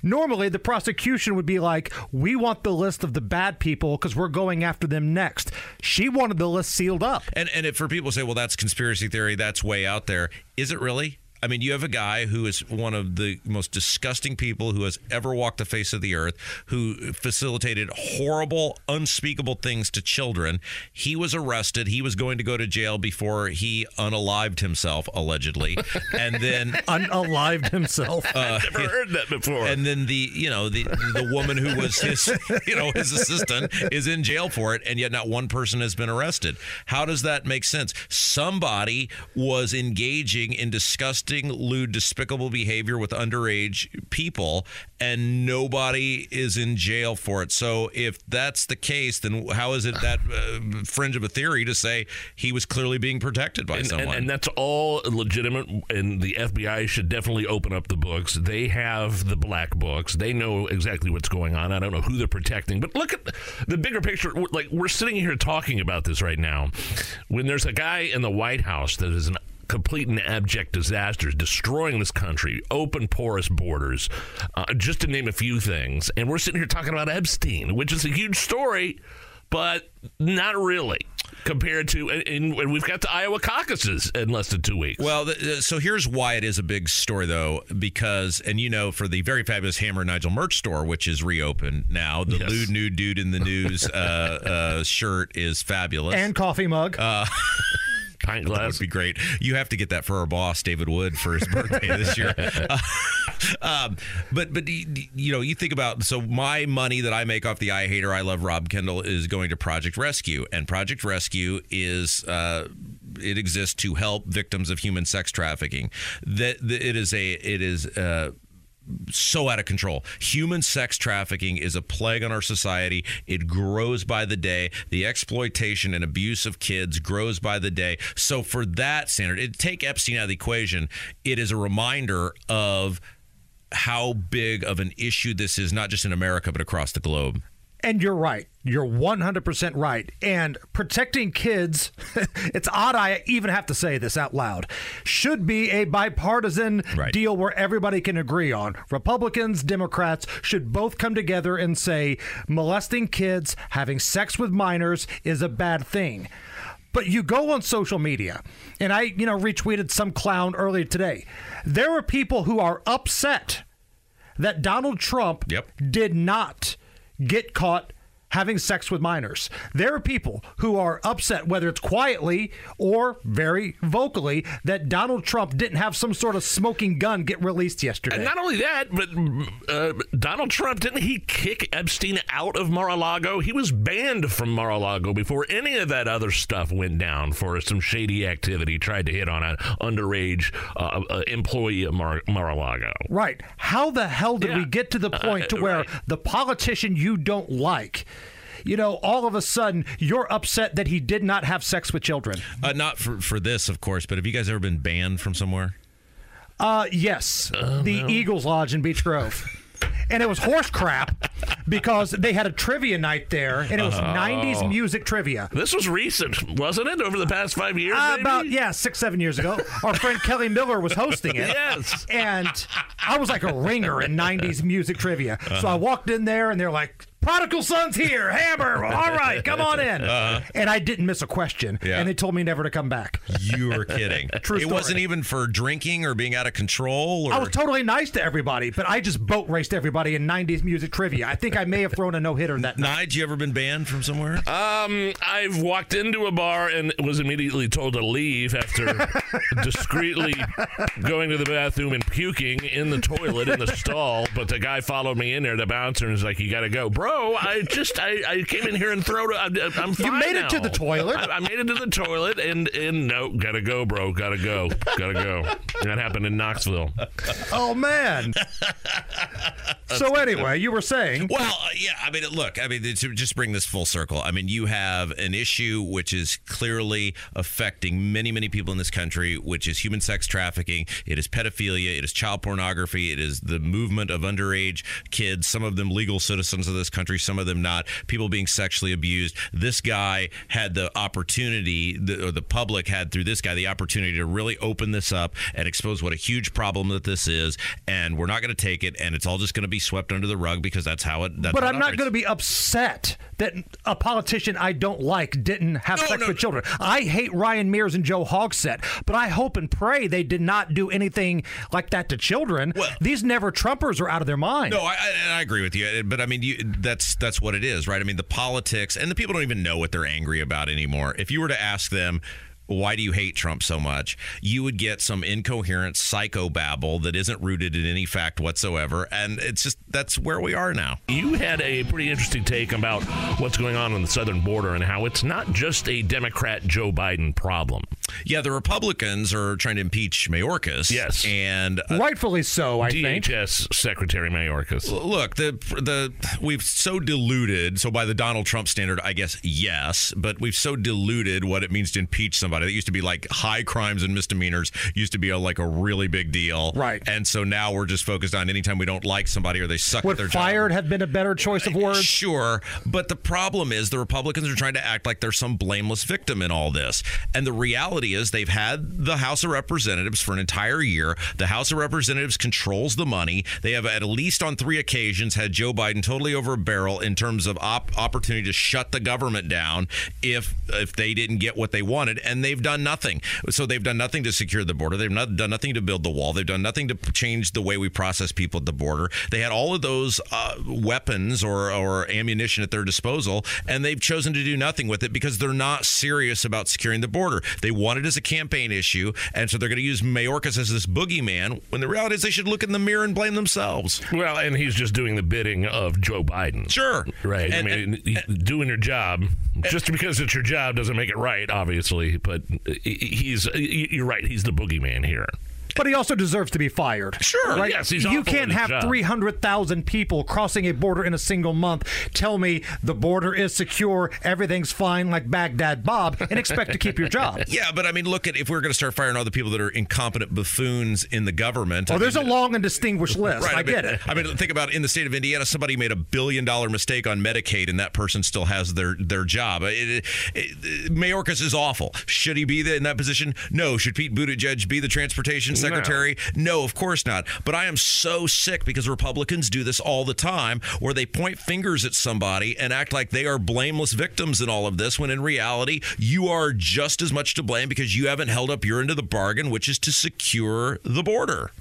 Normally, the prosecution would be like, We want the list of the bad people because we're going after them next. She wanted the list sealed up. And and if for people say, well, that's conspiracy theory, that's way out there. Is it really? I mean, you have a guy who is one of the most disgusting people who has ever walked the face of the earth, who facilitated horrible, unspeakable things to children. He was arrested. He was going to go to jail before he unalived himself, allegedly, and then unalived himself. Uh, I've Never heard that before. And then the you know the the woman who was his you know his assistant is in jail for it, and yet not one person has been arrested. How does that make sense? Somebody was engaging in disgusting, lewd, despicable behavior with underage people, and nobody is in jail for it. So if that's the case, then how is it that uh, fringe of a theory to say he was clearly being protected by and, someone? and, and that's all legitimate. And the FBI should definitely open up the books. They have the black books. They know exactly what's going on. I don't know who they're protecting, but look at the bigger picture. Like we're sitting here talking about this right now, when there's a guy in the White House that is an complete and abject disasters, destroying this country, open porous borders, uh, just to name a few things. And we're sitting here talking about Epstein, which is a huge story, but not really compared to. And, and we've got the Iowa caucuses in less than two weeks. Well, th- th- so here's why it is a big story, though, because, and you know, for the very fabulous Hammer Nigel merch store, which is reopened now, the Yes. lewd nude dude in the news uh, uh, shirt is fabulous. And coffee mug. Uh, Pint That would be great. You have to get that for our boss, David Wood, for his birthday this year. Uh, um, but but you know, you think about so my money that I make off the I Hater, I Love Rob Kendall is going to Project Rescue, and Project Rescue is. Uh, it exists to help victims of human sex trafficking. That it is a it is uh, so out of control. Human sex trafficking is a plague on our society. It grows by the day. The exploitation and abuse of kids grows by the day. So, for that standard, it, take Epstein out of the equation. It is a reminder of how big of an issue this is, not just in America, but across the globe. And you're right. You're 100% right. And protecting kids, it's odd I even have to say this out loud, should be a bipartisan deal where everybody can agree on. Republicans, Democrats should both come together and say molesting kids, having sex with minors is a bad thing. But you go on social media, and I, you know, retweeted some clown earlier today. There are people who are upset that Donald Trump did not get caught having sex with minors. There are people who are upset, whether it's quietly or very vocally, that Donald Trump didn't have some sort of smoking gun get released yesterday. And not only that, but uh, Donald Trump didn't he kick Epstein out of Mar-a-Lago? He was banned from Mar-a-Lago before any of that other stuff went down for some shady activity. Tried to hit on an underage uh, uh, employee at Mar- Mar-a-Lago. Right. How the hell did we get to the point to where right. the politician you don't like, you know, all of a sudden you're upset that he did not have sex with children? Uh, not for, for this, of course, but have you guys ever been banned from somewhere? Uh, yes, the Eagles Lodge in Beech Grove. And it was horse crap because they had a trivia night there, and it was Oh. 90s music trivia. This was recent, wasn't it? Over the past five years, Uh, maybe? about yeah, six seven years ago, our friend Kelly Miller was hosting it. Yes. and I was like a ringer in '90s music trivia. So Uh-huh. I walked in there, and they're like, prodigal son's here, hammer. All right, come on in. Uh-huh. And I didn't miss a question. Yeah. And they told me never to come back. You were kidding. True It story. wasn't even for drinking or being out of control. Or I was totally nice to everybody, but I just boat raced everybody in 90s music trivia. I think I may have thrown a no hitter in that night. Nige, you ever been banned from somewhere? Um, I've walked into a bar and was immediately told to leave after discreetly going to the bathroom and puking in the toilet in the stall. But the guy followed me in there, the bouncer, and was like, "You got to go, bro. I just I, I came in here and throw. I'm, I'm fine made it to the toilet? I, I made it to the toilet, and and no, gotta go, bro. Gotta go. Gotta go. That happened in Knoxville. Oh, man. so, anyway, you were saying. Well, uh, yeah. I mean, look. I mean, to just bring this full circle. I mean, you have an issue which is clearly affecting many, many people in this country, which is human sex trafficking. It is pedophilia. It is child pornography. It is the movement of underage kids. Some of them legal citizens of this country. Some of them not. People being sexually abused. This guy had the opportunity, the, or the public had through this guy the opportunity to really open this up and expose what a huge problem that this is. And we're not going to take it, and it's all just going to be swept under the rug because that's how it. That's but I'm not going to be upset that a politician I don't like didn't have sex with children. I hate Ryan Mears and Joe Hogsett, but I hope and pray they did not do anything like that to children. These never Trumpers are out of their mind. No, I, I, I agree with you, but I mean, you, that's that's what it is, right? I mean, the politics and the people don't even know what they're angry about anymore. If you were to ask them. Why do you hate Trump so much? You would get some incoherent psychobabble that isn't rooted in any fact whatsoever. And it's just that's where we are now. You had a pretty interesting take about what's going on on the southern border and how it's not just a Democrat Joe Biden problem. Yeah, the Republicans are trying to impeach Mayorkas. Yes. And uh, rightfully so, I think. DHS Secretary Mayorkas. Look, the the we've so diluted. So by the Donald Trump standard, I guess yes, but we've so diluted what it means to impeach somebody. That used to be like high crimes and misdemeanors used to be a, like a really big deal, right? And so now we're just focused on anytime we don't like somebody or they suck Would at their job. fired have been a better choice of words? Sure, but the problem is the Republicans are trying to act like there's some blameless victim in all this. And the reality is they've had the House of Representatives for an entire year. The House of Representatives controls the money. They have at least on three occasions had Joe Biden totally over a barrel in terms of op- opportunity to shut the government down if if they didn't get what they wanted, and they've done nothing. So they've done nothing to secure the border. They've not done nothing to build the wall. They've done nothing to change the way we process people at the border. They had all of those uh, weapons or, or ammunition at their disposal, and they've chosen to do nothing with it because they're not serious about securing the border. They want it as a campaign issue, and so they're going to use Mayorkas as this boogeyman. When the reality is, they should look in the mirror and blame themselves. Well, and he's just doing the bidding of Joe Biden. Sure. Right. And- I mean, he- doing your job. Just because it's your job doesn't make it right, obviously. But he's, you're right. He's the boogeyman here. But he also deserves to be fired. Sure, Right? yes, he's you can't have 300,000 people crossing a border in a single month tell me the border is secure, everything's fine like Baghdad Bob, and expect to keep your job. Yeah, but I mean, look at if we're going to start firing all the people that are incompetent buffoons in the government. Oh, I there's mean, a long and distinguished list. Right, I mean- get it. I mean, think about in the state of Indiana, somebody made a billion dollar mistake on Medicaid, and that person still has their their job. It, it, it, Mayorkas is awful. Should he be in that position? No. Should Pete Buttigieg be the transportation secretary? No. of course not. But I am so sick because Republicans do this all the time, where they point fingers at somebody and act like they are blameless victims in all of this, when in reality you are just as much to blame because you haven't held up your end of the bargain, which is to secure the border.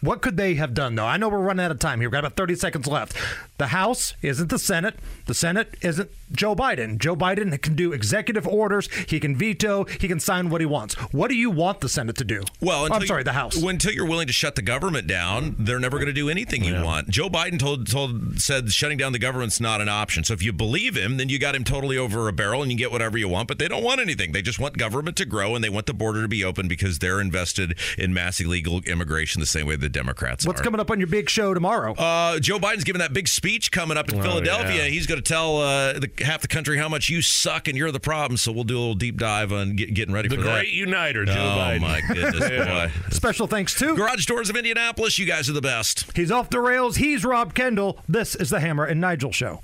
What could they have done, though? I know we're running out of time here. We've got about 30 seconds left. The House isn't the Senate. The Senate isn't Joe Biden. Joe Biden can do executive orders. He can veto. He can sign what he wants. What do you want the Senate to do? Well, Oh, until I'm sorry, the House. Well, until you're willing to shut the government down, they're never going to do anything you want. Joe Biden told told said shutting down the government's not an option. So if you believe him, then you got him totally over a barrel and you get whatever you want. But they don't want anything. They just want government to grow and they want the border to be open because they're invested in mass illegal immigration the same way the Democrats What's are. coming up on your big show tomorrow? Uh, Joe Biden's giving that big speech coming up in Oh, Philadelphia. yeah. He's going to tell uh, the, half the country how much you suck and you're the problem. So we'll do a little deep dive on get, getting ready The for that. great uniter, Joe oh, Biden. my goodness, Yeah. boy. Special thanks to Garage Doors of Indianapolis. You guys are the best. He's off the rails. He's Rob Kendall. This is the Hammer and Nigel Show.